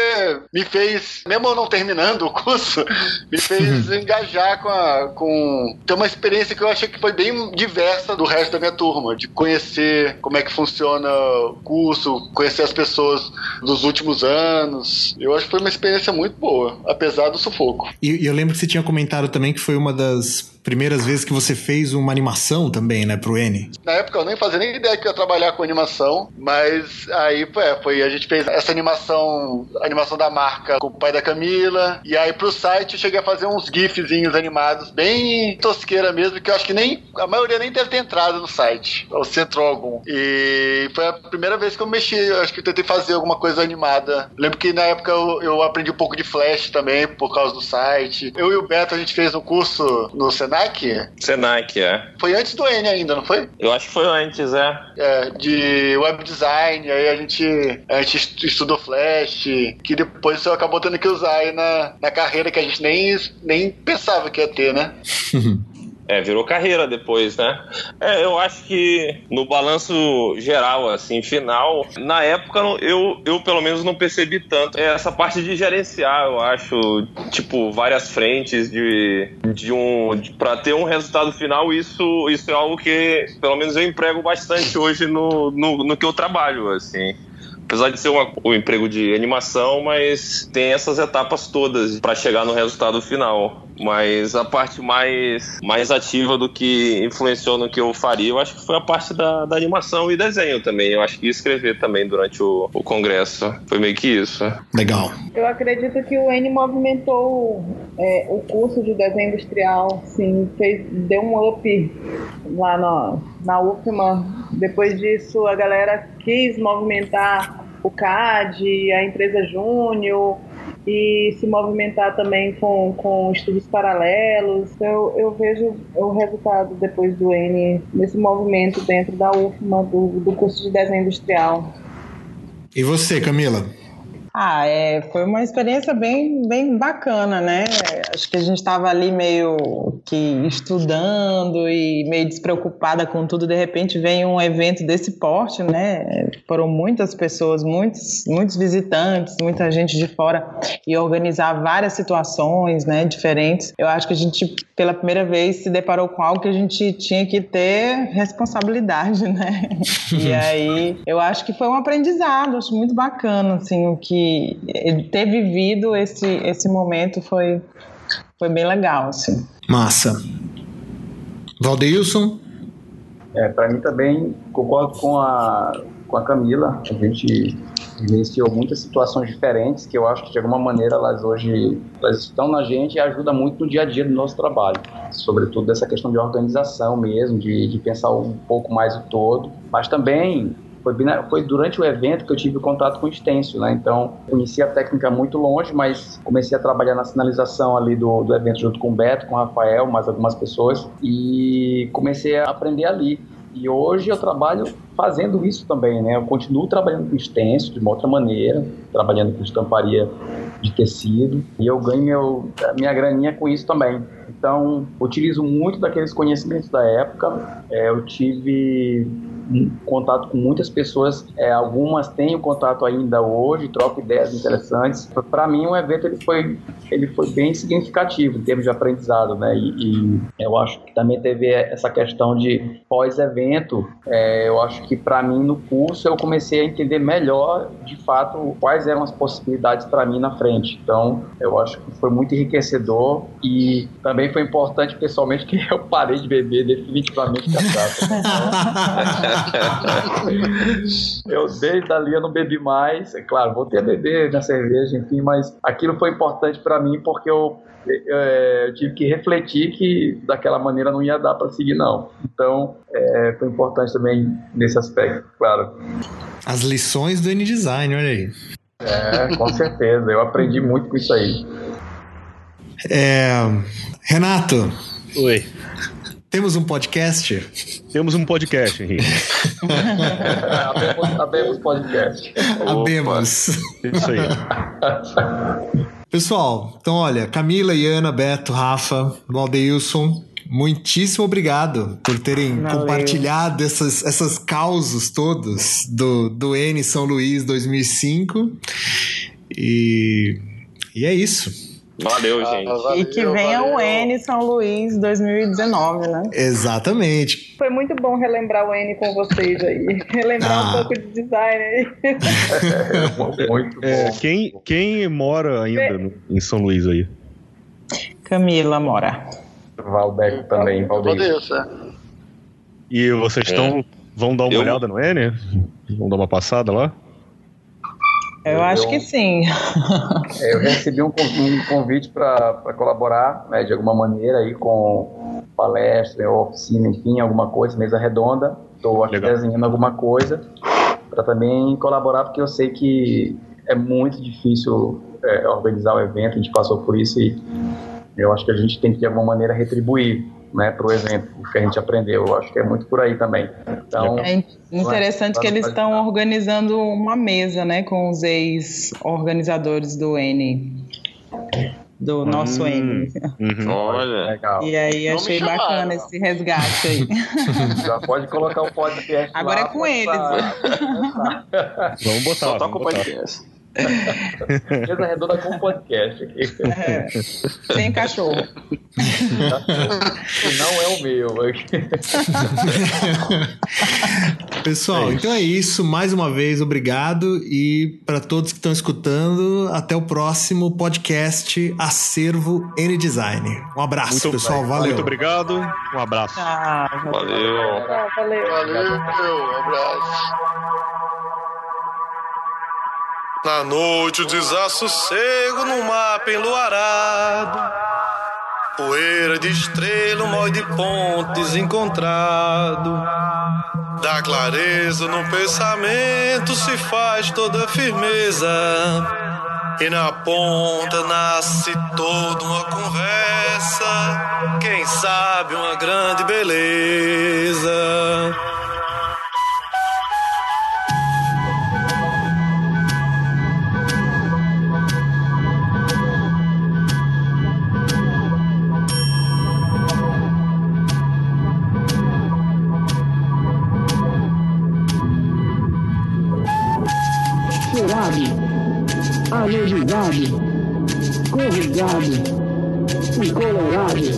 me fez, mesmo eu não terminando o curso, me fez engajar com, a, com ter uma experiência que eu achei que foi bem diversa do resto da minha turma, de conhecer como é que funciona o curso, conhecer as pessoas dos últimos anos. Eu acho que foi uma experiência muito boa, apesar do sufoco. E, e eu lembro que você tinha comentado também que foi uma das primeiras vezes que você fez uma animação também, né, pro N. Na época eu nem fazia nem ideia que ia trabalhar com animação, mas aí é, foi, a gente fez essa animação, animação da marca com o pai da Camila, e aí pro site eu cheguei a fazer uns gifzinhos animados, bem tosqueira mesmo, que eu acho que nem, a maioria nem deve ter entrado no site, ou se entrou algum. E foi a primeira vez que eu mexi, eu acho que eu tentei fazer alguma coisa animada. Lembro que na época eu, eu aprendi um pouco de Flash também, por causa do site. Eu e o Beto, a gente fez um curso no Senado Senac? Senac, é. Foi antes do N ainda, não foi? Eu acho que foi antes, é. É, de web design, aí a gente, a gente estudou Flash, que depois você acabou tendo que usar aí na, na carreira que a gente nem, nem pensava que ia ter, né? É, virou carreira depois, né? É, eu acho que no balanço geral, assim, final, na época eu, eu pelo menos não percebi tanto é essa parte de gerenciar, eu acho, tipo, várias frentes de, de um. De, pra ter um resultado final, isso, isso é algo que, pelo menos, eu emprego bastante hoje no, no, no que eu trabalho, assim apesar de ser uma, um emprego de animação, mas tem essas etapas todas para chegar no resultado final. Mas a parte mais, mais ativa do que influenciou no que eu faria, eu acho que foi a parte da, da animação e desenho também. Eu acho que escrever também durante o, o congresso. Foi meio que isso. Legal. Eu acredito que o N movimentou é, o curso de desenho industrial, sim, fez, deu um up lá na, na UFMA. Depois disso, a galera quis movimentar o CAD, a empresa Júnior e se movimentar também com, com estudos paralelos. Eu, eu vejo o resultado depois do N nesse movimento dentro da UFMA, do, do curso de desenho industrial. E você, Camila? Ah, é, foi uma experiência bem, bem bacana, né? Acho que a gente estava ali meio que estudando e meio despreocupada com tudo. De repente vem um evento desse porte, né? Foram muitas pessoas, muitos, muitos visitantes, muita gente de fora e organizar várias situações, né? Diferentes. Eu acho que a gente, pela primeira vez, se deparou com algo que a gente tinha que ter responsabilidade, né? E aí, eu acho que foi um aprendizado, acho muito bacana, assim, o que ter vivido esse, esse momento foi, foi bem legal, assim. Massa. Valdeilson? É, para mim também concordo com a, com a Camila. A gente vivenciou muitas situações diferentes que eu acho que de alguma maneira elas hoje elas estão na gente e ajudam muito no dia a dia do nosso trabalho, sobretudo dessa questão de organização mesmo, de, de pensar um pouco mais o todo, mas também foi, foi, durante o evento que eu tive contato com o Stencil, né? Então, conheci a técnica muito longe, mas comecei a trabalhar na sinalização ali do, do evento junto com o Beto, com o Rafael, mais algumas pessoas, e comecei a aprender ali. E hoje eu trabalho fazendo isso também, né? Eu continuo trabalhando com stencil de uma outra maneira, trabalhando com estamparia de tecido, e eu ganho meu, minha graninha com isso também. Então, utilizo muito daqueles conhecimentos da época. É, eu tive contato com muitas pessoas, é, algumas têm o contato ainda hoje, troco ideias interessantes. Para mim, o evento ele foi, ele foi bem significativo em termos de aprendizado, né? E, e eu acho que também teve essa questão de pós-evento. É, eu acho que para mim no curso eu comecei a entender melhor, de fato, quais eram as possibilidades para mim na frente. Então, eu acho que foi muito enriquecedor e também foi importante pessoalmente que eu parei de beber definitivamente cachaça. eu desde ali eu não bebi mais. É claro, voltei a beber na cerveja, enfim, mas aquilo foi importante para mim porque eu, é, eu, tive que refletir que daquela maneira não ia dar para seguir, não. Então, é, foi importante também nesse aspecto, claro. As lições do N-Design, olha aí. É, com certeza. Eu aprendi muito com isso aí. É, Renato. Oi. Temos um podcast? Temos um podcast, Henrique. Abemos podcast. Abemos. Isso aí. Pessoal, então olha, Camila, Iana, Beto, Rafa, Valdeilson, muitíssimo obrigado por terem Valeu. compartilhado essas, essas causos todos do, do N São Luís 2005. E, e é isso. Valeu, ah, gente. valeu, e que venha valeu. o N São Luís 2019, né? Exatamente. Foi muito bom relembrar o N com vocês aí. Relembrar ah. um pouco de design aí. muito bom. É, quem, quem mora ainda no, em São Luís aí? Camila mora. Valdeco também, Valdeco. É. E vocês estão. É. Vão dar uma Eu... olhada no N? Vão dar uma passada lá? Eu, acho que sim. É, eu recebi um, convite para colaborar né, de alguma maneira aí com palestra, oficina, enfim, alguma coisa, mesa redonda. Estou desenhando alguma coisa para também colaborar, porque eu sei que é muito difícil é, organizar o evento, a gente passou por isso e eu acho que a gente tem que de alguma maneira retribuir né, para o evento, o que a gente aprendeu. Eu acho que é muito por aí também. Então, é interessante que eles estão organizando uma mesa, né, com os ex-organizadores do N. Do nosso hum, N. Uhum. Olha. Legal. E aí Não achei bacana esse resgate aí. Já pode colocar o podcast. Agora lá, é com eles. Vamos botar. Só toca o podcast. Mesa redonda com podcast aqui. É, sem cachorro. Não é o meu. Pessoal, é então é isso. Mais uma vez, obrigado. E para todos que estão escutando, até o próximo podcast Acervo N Design. Um abraço, muito pessoal. Valeu. Muito obrigado. Um abraço. Tchau, valeu. Valeu. Valeu. valeu. Um abraço. Na noite o desassossego no mapa enluarado. Poeira de estrela, um de pontes encontrado. Da clareza no pensamento se faz toda firmeza. E na ponta nasce toda uma conversa. Quem sabe uma grande beleza anodizado, corrugado, encolorado,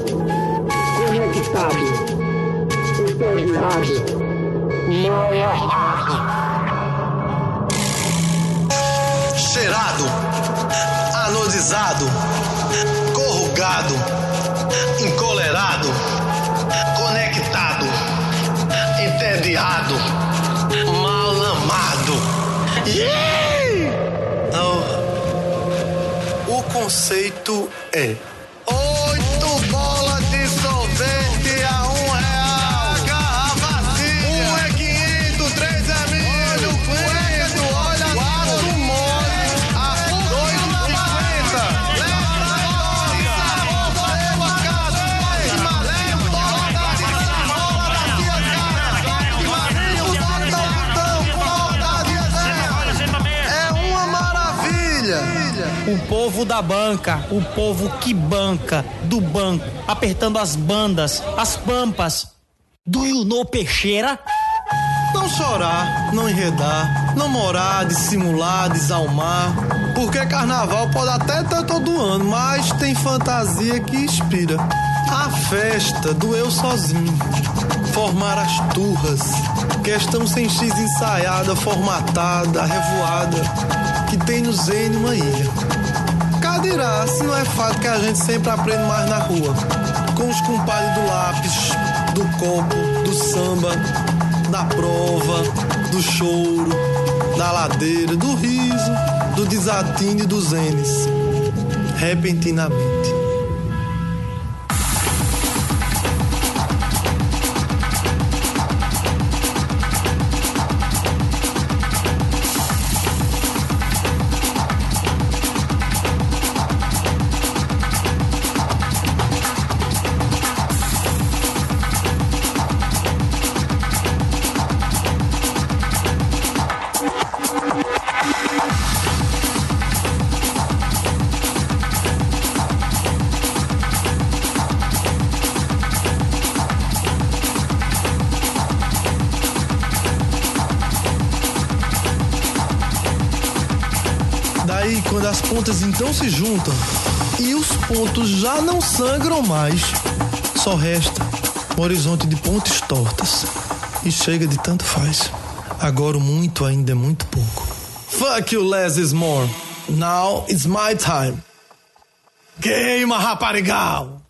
conectado, entornado, mal cheirado, anodizado, corrugado, encolerado, conectado, entediado, mal amado. Yeah! Conceito é povo da banca, o povo que banca, do banco, apertando as bandas, as pampas. Do you know peixeira? Não chorar, não enredar, não morar, dissimular, desalmar. Porque carnaval pode até ter todo ano, mas tem fantasia que inspira. A festa do eu sozinho. Formar as turras. Questão sem X ensaiada, formatada, revoada. Que tem no Zene uma ilha. Dirá, se não é fato que a gente sempre aprende mais na rua. Com os compadres do lápis, do copo, do samba, da prova, do choro, da ladeira, do riso, do desatino e dos N's. Repentinamente. Então se juntam e os pontos já não sangram mais, só resta um horizonte de pontes tortas. E chega de tanto faz. Agora o muito ainda é muito pouco. Fuck you, less is more. Now it's my time. Queima, raparigal!